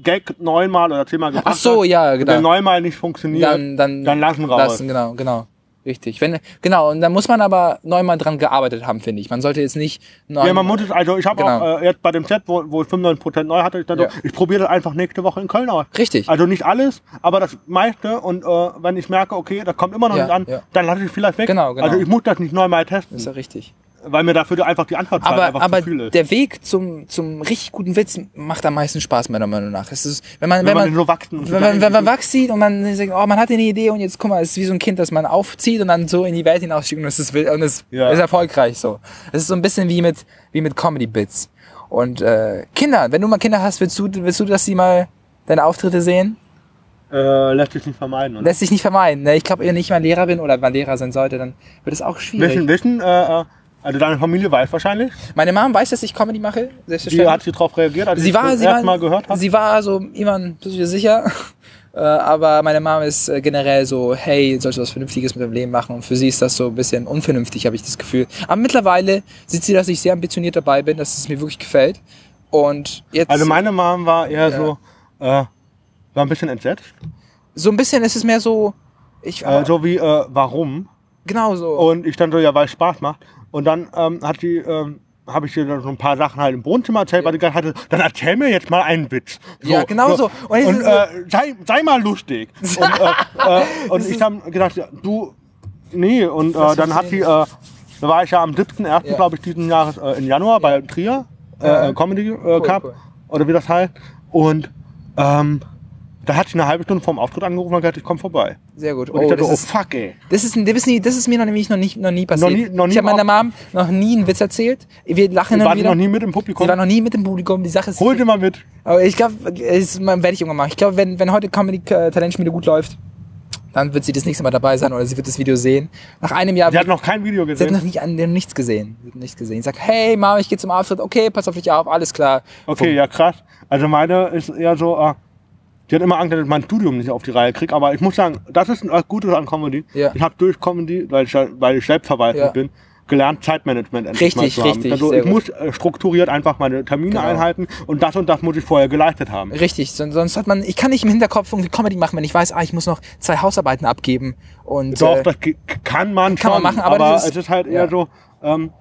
B: Gag neunmal oder zehnmal gebracht
A: Ach so,
B: hast,
A: ja,
B: und
A: genau.
B: der neunmal nicht funktioniert,
A: Dann, dann,
B: dann lassen raus.
A: Lassen, genau, genau. Richtig. Wenn, genau, und da muss man aber neunmal dran gearbeitet haben, finde ich. Man sollte jetzt nicht neun,
B: Ja, man muss es, also ich habe
A: Genau.
B: auch äh, jetzt bei dem Set, wo, wo ich 95% neu hatte, ich, dann
A: Ja.
B: ich probiere das einfach nächste Woche in Köln aus.
A: Richtig.
B: Also nicht alles, aber das meiste und äh, wenn ich merke, okay, das kommt immer noch
A: Ja,
B: nicht an,
A: ja.
B: dann lasse ich es vielleicht weg.
A: Genau, genau.
B: Also ich muss das nicht neunmal testen,
A: ist ja richtig.
B: Weil mir dafür einfach die Antwortzeit
A: Aber,
B: einfach
A: aber
B: zu ist.
A: der Weg zum, zum richtig guten Witz macht am meisten Spaß, meiner Meinung nach. Es ist, wenn man, wenn,
B: man
A: man,
B: den so wachsen und
A: wenn man, wenn man wachs sieht und man sagt, oh, man hat eine Idee und jetzt guck mal, es ist wie so ein Kind, das man aufzieht und dann so in die Welt hinausschickt und es ist, und es
B: Ja.
A: ist erfolgreich so. Es ist so ein bisschen wie mit, wie mit Comedy-Bits. Und äh, Kinder, wenn du mal Kinder hast, willst du, willst du, dass sie mal deine Auftritte sehen?
B: äh, lässt sich nicht vermeiden. Oder?
A: Lässt sich nicht vermeiden. Ne? Ich glaube, wenn ich mal Lehrer bin oder mal Lehrer sein sollte, dann wird es auch schwierig.
B: Wissen, wissen, äh, äh, also deine Familie weiß wahrscheinlich.
A: Meine Mom weiß, dass ich Comedy mache,
B: Wie hat sie darauf reagiert, als
A: sie war,
B: das
A: sie war,
B: Mal gehört hat?
A: sie war so immer bist du dir sicher. [laughs] Äh, aber meine Mom ist äh, generell so, hey, sollst du was Vernünftiges mit deinem Leben machen? Und für sie ist das so ein bisschen unvernünftig, habe ich das Gefühl. Aber mittlerweile sieht sie, dass ich sehr ambitioniert dabei bin, dass es mir wirklich gefällt. Und jetzt
B: Also meine Mom war eher so, äh, war ein bisschen entsetzt.
A: so ein bisschen ist es mehr so, ich
B: Äh, so wie, äh, warum?
A: genau so.
B: Und ich dann so, ja, weil es Spaß macht. Und dann ähm, hat sie ähm, habe ich dir dann so ein paar Sachen halt im Wohnzimmer erzählt, weil ich gesagt hatte, dann erzähl mir jetzt mal einen Witz.
A: Ja, genau so.
B: Und,
A: Und
B: und äh, sei, sei mal lustig. [laughs] und äh, äh, und ich habe gedacht, du, nee. Und äh, dann hat sie, äh, da war ich ja am 7.1.,
A: Ja.
B: glaube ich, diesen Jahres äh, in Januar bei Trier, Comedy Cup,
A: cool.
B: oder wie das heißt. Und ähm, da hat sie eine halbe Stunde vorm Auftritt angerufen und gesagt, ich komme vorbei.
A: Sehr gut.
B: Und ich
A: Oh,
B: dachte,
A: das
B: oh
A: ist,
B: fuck, ey.
A: das ist, das ist, nie, das ist mir noch, nämlich noch, nicht, noch nie passiert.
B: nie- noch nie
A: ich habe meiner Mom noch nie einen Witz erzählt. Wir lachen
B: War
A: dann
B: sie
A: wieder.
B: noch nie mit im Publikum?
A: Sie war noch nie mit dem Publikum. Die Sache ist,
B: Hol dir mal mit.
A: aber ich glaube, das werde ich irgendwann machen. Ich glaube, wenn, wenn heute Comedy äh, Talentschmiede gut läuft, dann wird sie das nächste Mal dabei sein oder sie wird das Video sehen. Nach einem Jahr
B: Sie hat noch kein Video
A: Sie hat
B: gesehen.
A: noch nie, an dem nichts gesehen. Sie hat nichts gesehen. Ich sag, hey Mama, ich gehe zum Auftritt. Okay, pass auf dich auf, alles klar.
B: Okay, ja krass. Also meine ist eher so, äh, die hat immer Angst, dass ich mein Studium nicht auf die Reihe kriege. Aber ich muss sagen, das ist ein Gutes an Comedy.
A: Ja.
B: Ich habe durch Comedy, weil ich, weil ich selbstverwaltend
A: Ja.
B: bin, gelernt, Zeitmanagement endlich
A: Richtig,
B: zu haben.
A: richtig,
B: Also ich
A: gut.
B: muss äh, strukturiert einfach meine Termine
A: Genau.
B: einhalten und das und das muss ich vorher geleistet haben.
A: Richtig, son- sonst hat man, ich kann nicht im Hinterkopf irgendwie Comedy machen, wenn ich weiß, ah, ich muss noch zwei Hausarbeiten abgeben. Und
B: Doch,
A: äh,
B: das kann man
A: kann man
B: schon,
A: machen, aber das ist-
B: es ist halt eher
A: ja.
B: so, ähm,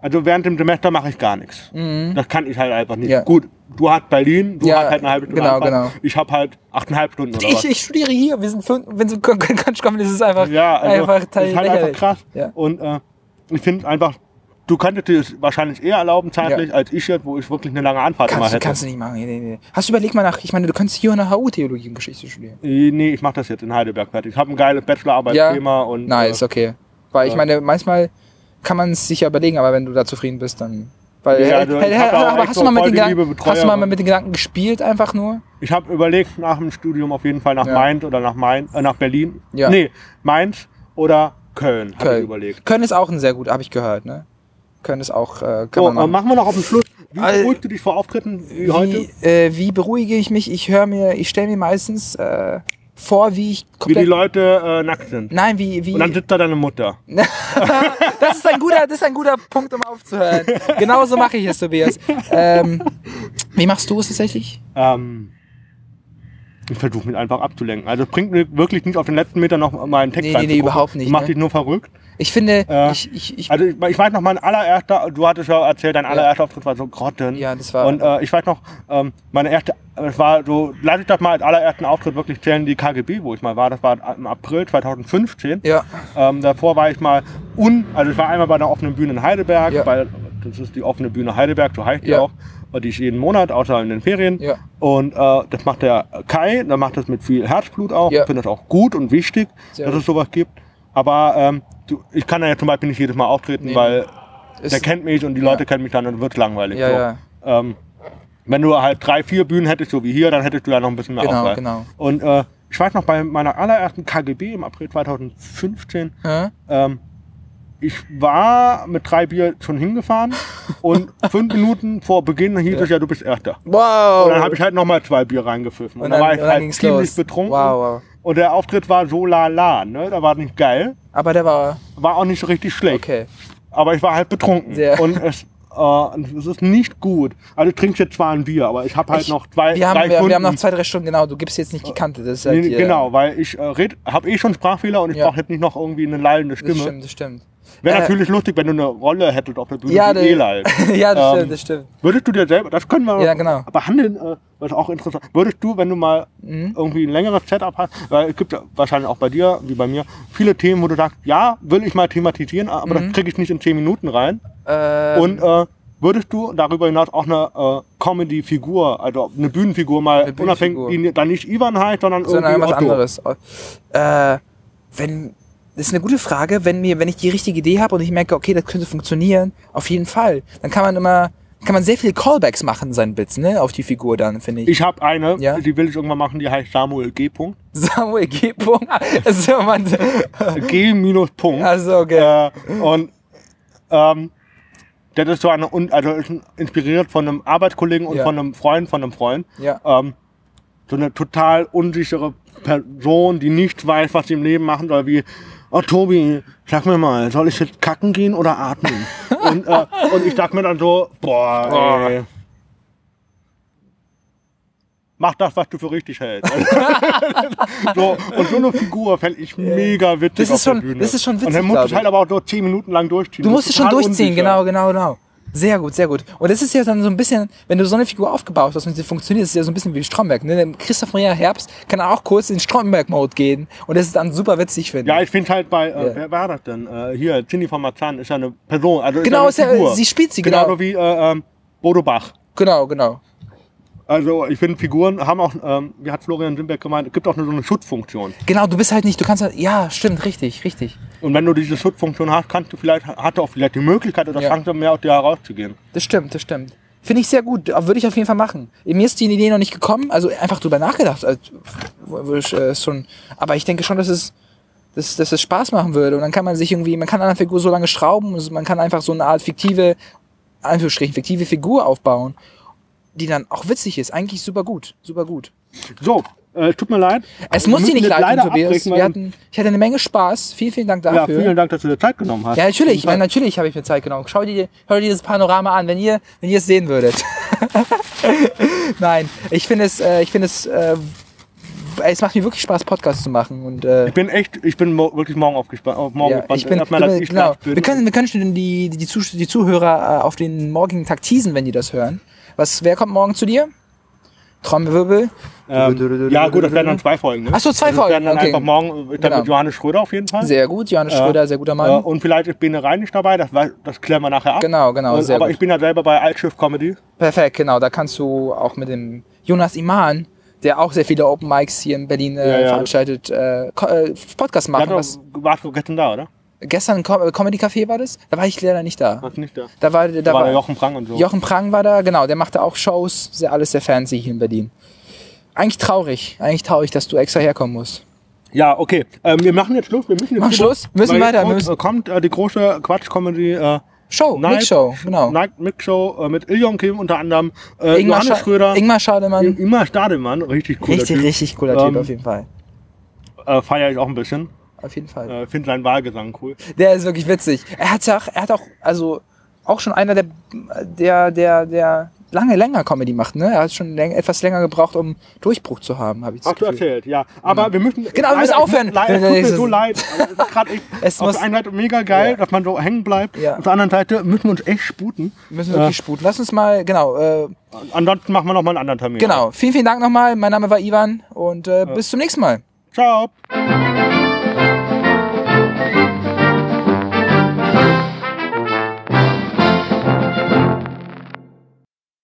B: also während dem Semester mache ich gar nichts. Das kann ich halt einfach nicht.
A: Mhm. Ja.
B: Gut, du hast Berlin, du
A: Ja,
B: hast halt eine halbe Stunde
A: genau,
B: Anfahrt.
A: genau.
B: Ich habe halt achteinhalb Stunden oder was.
A: ich, ich studiere hier, wir sind fünf, wenn sie [laughs] Quatsch kommen, das ist einfach,
B: Ja, also
A: einfach
B: das ist halt einfach krass.
A: Ja.
B: Und äh, ich finde einfach, du könntest dir es wahrscheinlich eher erlauben zeitlich, als ich jetzt, wo ich wirklich eine lange Anfahrt
A: Kannst, du,
B: hätte.
A: kannst du nicht machen. Nee, nee, nee. Hast du überlegt mal nach, ich meine, du könntest hier eine HU Theologie und Geschichte studieren.
B: Äh, Nee, ich mache das jetzt in Heidelberg fertig. Ich habe ein geiles Bachelorarbeitsthema und
A: Nice,
B: äh,
A: okay. Weil ich
B: ja.
A: meine, manchmal kann man es sich ja überlegen, aber wenn du da zufrieden bist, dann. Weil,
B: Ja, also da auch
A: aber hast
B: so
A: du mal mit den hast du mal mit den Gedanken gespielt, einfach nur?
B: ich habe überlegt, nach dem Studium auf jeden Fall nach
A: Ja.
B: Mainz oder nach Main, äh, nach Berlin.
A: Ja.
B: Nee, Mainz oder Köln, habe ich
A: Köln.
B: überlegt.
A: Köln ist auch ein sehr gut, habe ich gehört, ne? Köln ist auch, äh,
B: So,
A: man
B: äh,
A: machen.
B: machen wir noch auf den Schluss. Wie
A: Al-
B: beruhigst du dich vor Auftritten wie, heute?
A: Wie, äh, wie beruhige ich mich? Ich höre mir, ich stelle mir meistens äh, vor, wie ich
B: Wie die. Leute äh, nackt sind.
A: Nein, wie, wie.
B: Und dann sitzt da deine Mutter. [laughs]
A: das ist ein guter, das ist ein guter Punkt, um aufzuhören. Genauso mache ich es, Tobias. Ähm, wie machst du es tatsächlich?
B: Ähm, ich versuche mich einfach abzulenken. Also es bringt mir wirklich nicht auf den letzten Meter noch mal einen Text
A: Nee, nee, nee, überhaupt nicht,
B: Du machst
A: ne?
B: dich nur verrückt.
A: Ich finde,
B: Äh,
A: ich, ich, ich,
B: Also ich, ich weiß noch, mein allererster, du hattest ja erzählt, dein allererster Auftritt war so Grotten.
A: Ja, das war-
B: Und äh, ich weiß noch, ähm, meine erste, es war so, lass ich das mal als allerersten Auftritt wirklich zählen, die KGB, wo ich mal war. Das war im April 2015.
A: ja,
B: Ähm, davor war ich mal un, also ich war einmal bei der offenen Bühne in Heidelberg,
A: Ja.
B: bei, das ist die offene Bühne Heidelberg, so heißt die
A: Ja.
B: auch. Die ist jeden Monat, außer in den Ferien.
A: Ja.
B: Und äh, das macht der Kai, der macht das mit viel Herzblut auch.
A: Ja.
B: Ich finde das auch gut und wichtig,
A: Sehr
B: dass
A: gut.
B: es sowas gibt. Aber ähm, du, ich kann da ja zum Beispiel nicht jedes Mal auftreten,
A: Nee,
B: weil der kennt mich und die
A: Ja.
B: Leute kennen mich dann und wird langweilig.
A: Ja,
B: so.
A: ja.
B: Ähm, wenn du halt drei, vier Bühnen hättest, so wie hier, dann hättest du ja noch ein bisschen mehr
A: Genau,
B: Auswahl.
A: genau.
B: Und äh, ich weiß noch, bei meiner allerersten KGB im April 2015,
A: Hä?
B: ähm, ich war mit drei Bier schon hingefahren [laughs] und fünf Minuten vor Beginn hieß es ja, du bist Erster.
A: Wow.
B: Und dann habe ich halt nochmal zwei Bier reingepfiffen. Und,
A: Und
B: dann, war ich halt ziemlich
A: los.
B: betrunken.
A: Wow, wow.
B: Und der Auftritt war so la la, ne? Da war nicht geil.
A: Aber der war,
B: War auch nicht so richtig schlecht.
A: okay.
B: Aber ich war halt betrunken.
A: Sehr.
B: Und es, äh, es ist nicht gut. Also ich trinke jetzt zwar ein Bier, aber ich habe halt
A: Ich-
B: noch zwei,
A: Wir haben,
B: drei
A: wir,
B: Stunden.
A: wir haben noch zwei, drei Stunden, genau. Du gibst jetzt nicht die Kante. Das ist halt
B: Nee, genau, weil ich äh, habe eh schon Sprachfehler und ich
A: Ja.
B: brauche jetzt nicht noch irgendwie eine lallende
A: Das
B: Stimme.
A: stimmt, das stimmt.
B: Wäre
A: Äh,
B: natürlich lustig, wenn du eine Rolle hättest auf der Bühne
A: Ja,
B: wie
A: das,
B: Elal. [laughs]
A: ja, das
B: Ähm,
A: stimmt, das stimmt.
B: Würdest du dir selber, das können wir
A: Ja, genau.
B: behandeln, äh, was auch interessant. Würdest du, wenn du mal
A: Mhm.
B: irgendwie ein längeres Setup hast, weil es gibt ja wahrscheinlich auch bei dir, wie bei mir, viele Themen, wo du sagst, ja, will ich mal thematisieren, aber das kriege ich nicht in 10 Minuten rein.
A: Mhm. Ähm,
B: Und äh, würdest du darüber hinaus auch eine äh, Comedy-Figur, also eine Bühnenfigur mal
A: Eine Bühnenfigur.
B: unabhängig, die dann nicht Ivan heißt, sondern,
A: sondern
B: irgendwie
A: irgendwas anderes. Äh, wenn, das ist eine gute Frage. Wenn mir, wenn ich die richtige Idee habe und ich merke, okay, das könnte funktionieren, auf jeden Fall. Dann kann man immer, kann man sehr viele Callbacks machen in seinen Bits, ne, auf die Figur dann, finde ich.
B: Ich habe eine,
A: Ja?
B: die will ich irgendwann machen, die heißt Samuel G. Punkt.
A: Samuel G. Punkt. [laughs] Also, man,
B: G minus Punkt.
A: also, okay.
B: Äh, und ähm, das ist so eine, also inspiriert von einem Arbeitskollegen und
A: Ja.
B: von einem Freund von einem Freund.
A: Ja.
B: Ähm, so eine total unsichere Person, die nicht weiß, was sie im Leben machen soll, wie, oh Tobi, sag mir mal, soll ich jetzt kacken gehen oder atmen? [laughs] und, äh, und ich dachte mir dann so, boah,
A: Boah.
B: ey. Mach das, was du für richtig hältst. [laughs] so, und so eine Figur fände ich mega witzig
A: Das ist
B: auf der
A: schon-
B: Bühne.
A: das ist schon
B: Und
A: witzig,
B: dann musst du es halt aber auch nur 10 Minuten lang durchziehen.
A: Du
B: So
A: musst es schon durchziehen,
B: unsicher.
A: genau, genau, genau. Sehr gut, sehr gut. Und das ist ja dann so ein bisschen, wenn du so eine Figur aufgebaut hast und sie funktioniert, ist es ja so ein bisschen wie Stromberg. Ne? Christoph Maria Herbst kann auch kurz in Stromberg-Mode gehen und das ist dann super witzig, finde
B: Ja,
A: ich.
B: ich finde halt bei, äh,
A: Ja.
B: wer war das denn? Äh, hier, Cindy von Marzahn ist ja eine Person. Also
A: Genau,
B: ist
A: ist
B: ja eine
A: ja,
B: Figur.
A: sie spielt sie,
B: Genauso
A: genau.
B: wie äh, ähm, Bodo Bach.
A: Genau, genau.
B: Also ich finde, Figuren haben auch, ähm, wie hat Florian Simberg gemeint, es gibt auch nur so eine Schutzfunktion.
A: Genau, du bist halt nicht, du kannst halt, ja, stimmt, richtig, richtig.
B: Und wenn du diese Schutzfunktion hast, kannst du vielleicht, hat auch vielleicht die Möglichkeit oder
A: Ja.
B: Chance, mehr aus dir herauszugehen.
A: Das stimmt, das stimmt. Finde ich sehr gut. Würde ich auf jeden Fall machen. Mir ist die Idee noch nicht gekommen, also einfach drüber nachgedacht. Also, schon, aber ich denke schon, dass es, dass, dass es Spaß machen würde. Und dann kann man sich irgendwie, man kann an einer Figur so lange schrauben, und man kann einfach so eine Art fiktive, Anführungsstrichen, fiktive Figur aufbauen, die dann auch witzig ist. Eigentlich super gut, super gut.
B: So, äh, tut mir leid.
A: Es
B: Wir
A: muss dir nicht leid tun, Tobias. hatten, ich hatte eine Menge Spaß. Vielen, vielen Dank
B: Ja,
A: dafür.
B: vielen Dank, dass du dir Zeit genommen hast.
A: Ja, natürlich. Ich meine, natürlich habe ich mir Zeit genommen. Schau dir, schau dir dieses Panorama an, wenn ihr, wenn ihr es sehen würdet. [laughs] Nein, ich finde es, äh, ich finde es, äh, es macht mir wirklich Spaß, Podcasts zu machen. Und äh,
B: Ich bin echt, ich bin mo wirklich morgen aufgespannt. Auf morgen
A: ja,
B: gespannt.
A: ich bin, genau,
B: ich
A: genau.
B: bin.
A: Wir können, wir können schon die, die, Zuh die Zuhörer äh, auf den morgigen Tag teasen, wenn die das hören. Was, wer kommt morgen zu dir? Trommelwirbel.
B: ähm, ja, gut, das werden dann zwei Folgen. Ne?
A: Ach so, zwei
B: Also, das
A: Folgen,
B: werden dann
A: okay.
B: einfach morgen äh, dann
A: Genau.
B: mit Johannes Schröder auf jeden Fall.
A: Sehr gut, Johannes
B: Ja.
A: Schröder, sehr guter
B: Äh,
A: Mann.
B: und vielleicht ist Bene Rein nicht dabei, das, das klären wir nachher ab.
A: Genau, genau,
B: Und,
A: sehr
B: aber
A: gut.
B: ich bin ja selber bei Altschiff Comedy.
A: Perfekt, genau. Da kannst du auch mit dem Jonas Iman, der auch sehr viele Open Mics hier in Berlin äh,
B: Ja, ja.
A: veranstaltet, äh, äh, Podcast
B: Ja,
A: machen.
B: du
A: Was,
B: warst du gestern da, oder?
A: Gestern im Com äh, Comedy Café war das? Da war ich leider nicht da.
B: Warst nicht da?
A: Da war, da
B: Da war
A: war
B: Jochen Prang und so.
A: Jochen Prang war da, genau. Der machte auch Shows, sehr, alles sehr fancy hier in Berlin. Eigentlich traurig, eigentlich traurig, dass du extra herkommen musst.
B: Ja, okay. Ähm, wir machen jetzt Schluss. Wir müssen jetzt
A: Machen
B: rüber,
A: Schluss? Müssen weiter,
B: Kommt,
A: müssen-
B: äh, kommt äh, die große Quatsch-Comedy äh,
A: Show,
B: Night-
A: Night Show, genau.
B: Night Mix Show äh, mit Iljon Kim unter anderem, äh,
A: Ingmar,
B: Johannes
A: Scha
B: Schröder,
A: Ingmar Schademann.
B: Ingmar Stadelmann, richtig cooler
A: Richtig,
B: Typ.
A: richtig cooler Typ
B: Ähm,
A: auf jeden Fall.
B: Äh, Feiere ich auch ein bisschen.
A: Auf jeden Fall.
B: Äh, Finde seinen Wahlgesang cool.
A: Der ist wirklich witzig. Er hat auch, er hat auch, also auch schon einer der, der, der, der lange länger Comedy macht, ne? Er hat schon läng, etwas länger gebraucht, um Durchbruch zu haben, habe ich
B: Hast du erzählt, ja. Aber wir müssen.
A: Genau, wir müssen
B: leider-
A: aufhören.
B: Ich, [laughs] leider, [laughs] es tut mir so leid. aber
A: Es [laughs]
B: auf
A: muss-
B: der einen Seite mega geil,
A: Ja.
B: dass man so hängen bleibt.
A: Ja.
B: Auf der anderen Seite müssen wir uns echt sputen.
A: Wir müssen wirklich sputen. Lass uns mal, genau, äh,
B: Ansonsten machen wir noch mal einen anderen Termin.
A: genau. Vielen, vielen Dank nochmal. Mein Name war Ivan und äh, bis zum nächsten Mal.
B: Ciao.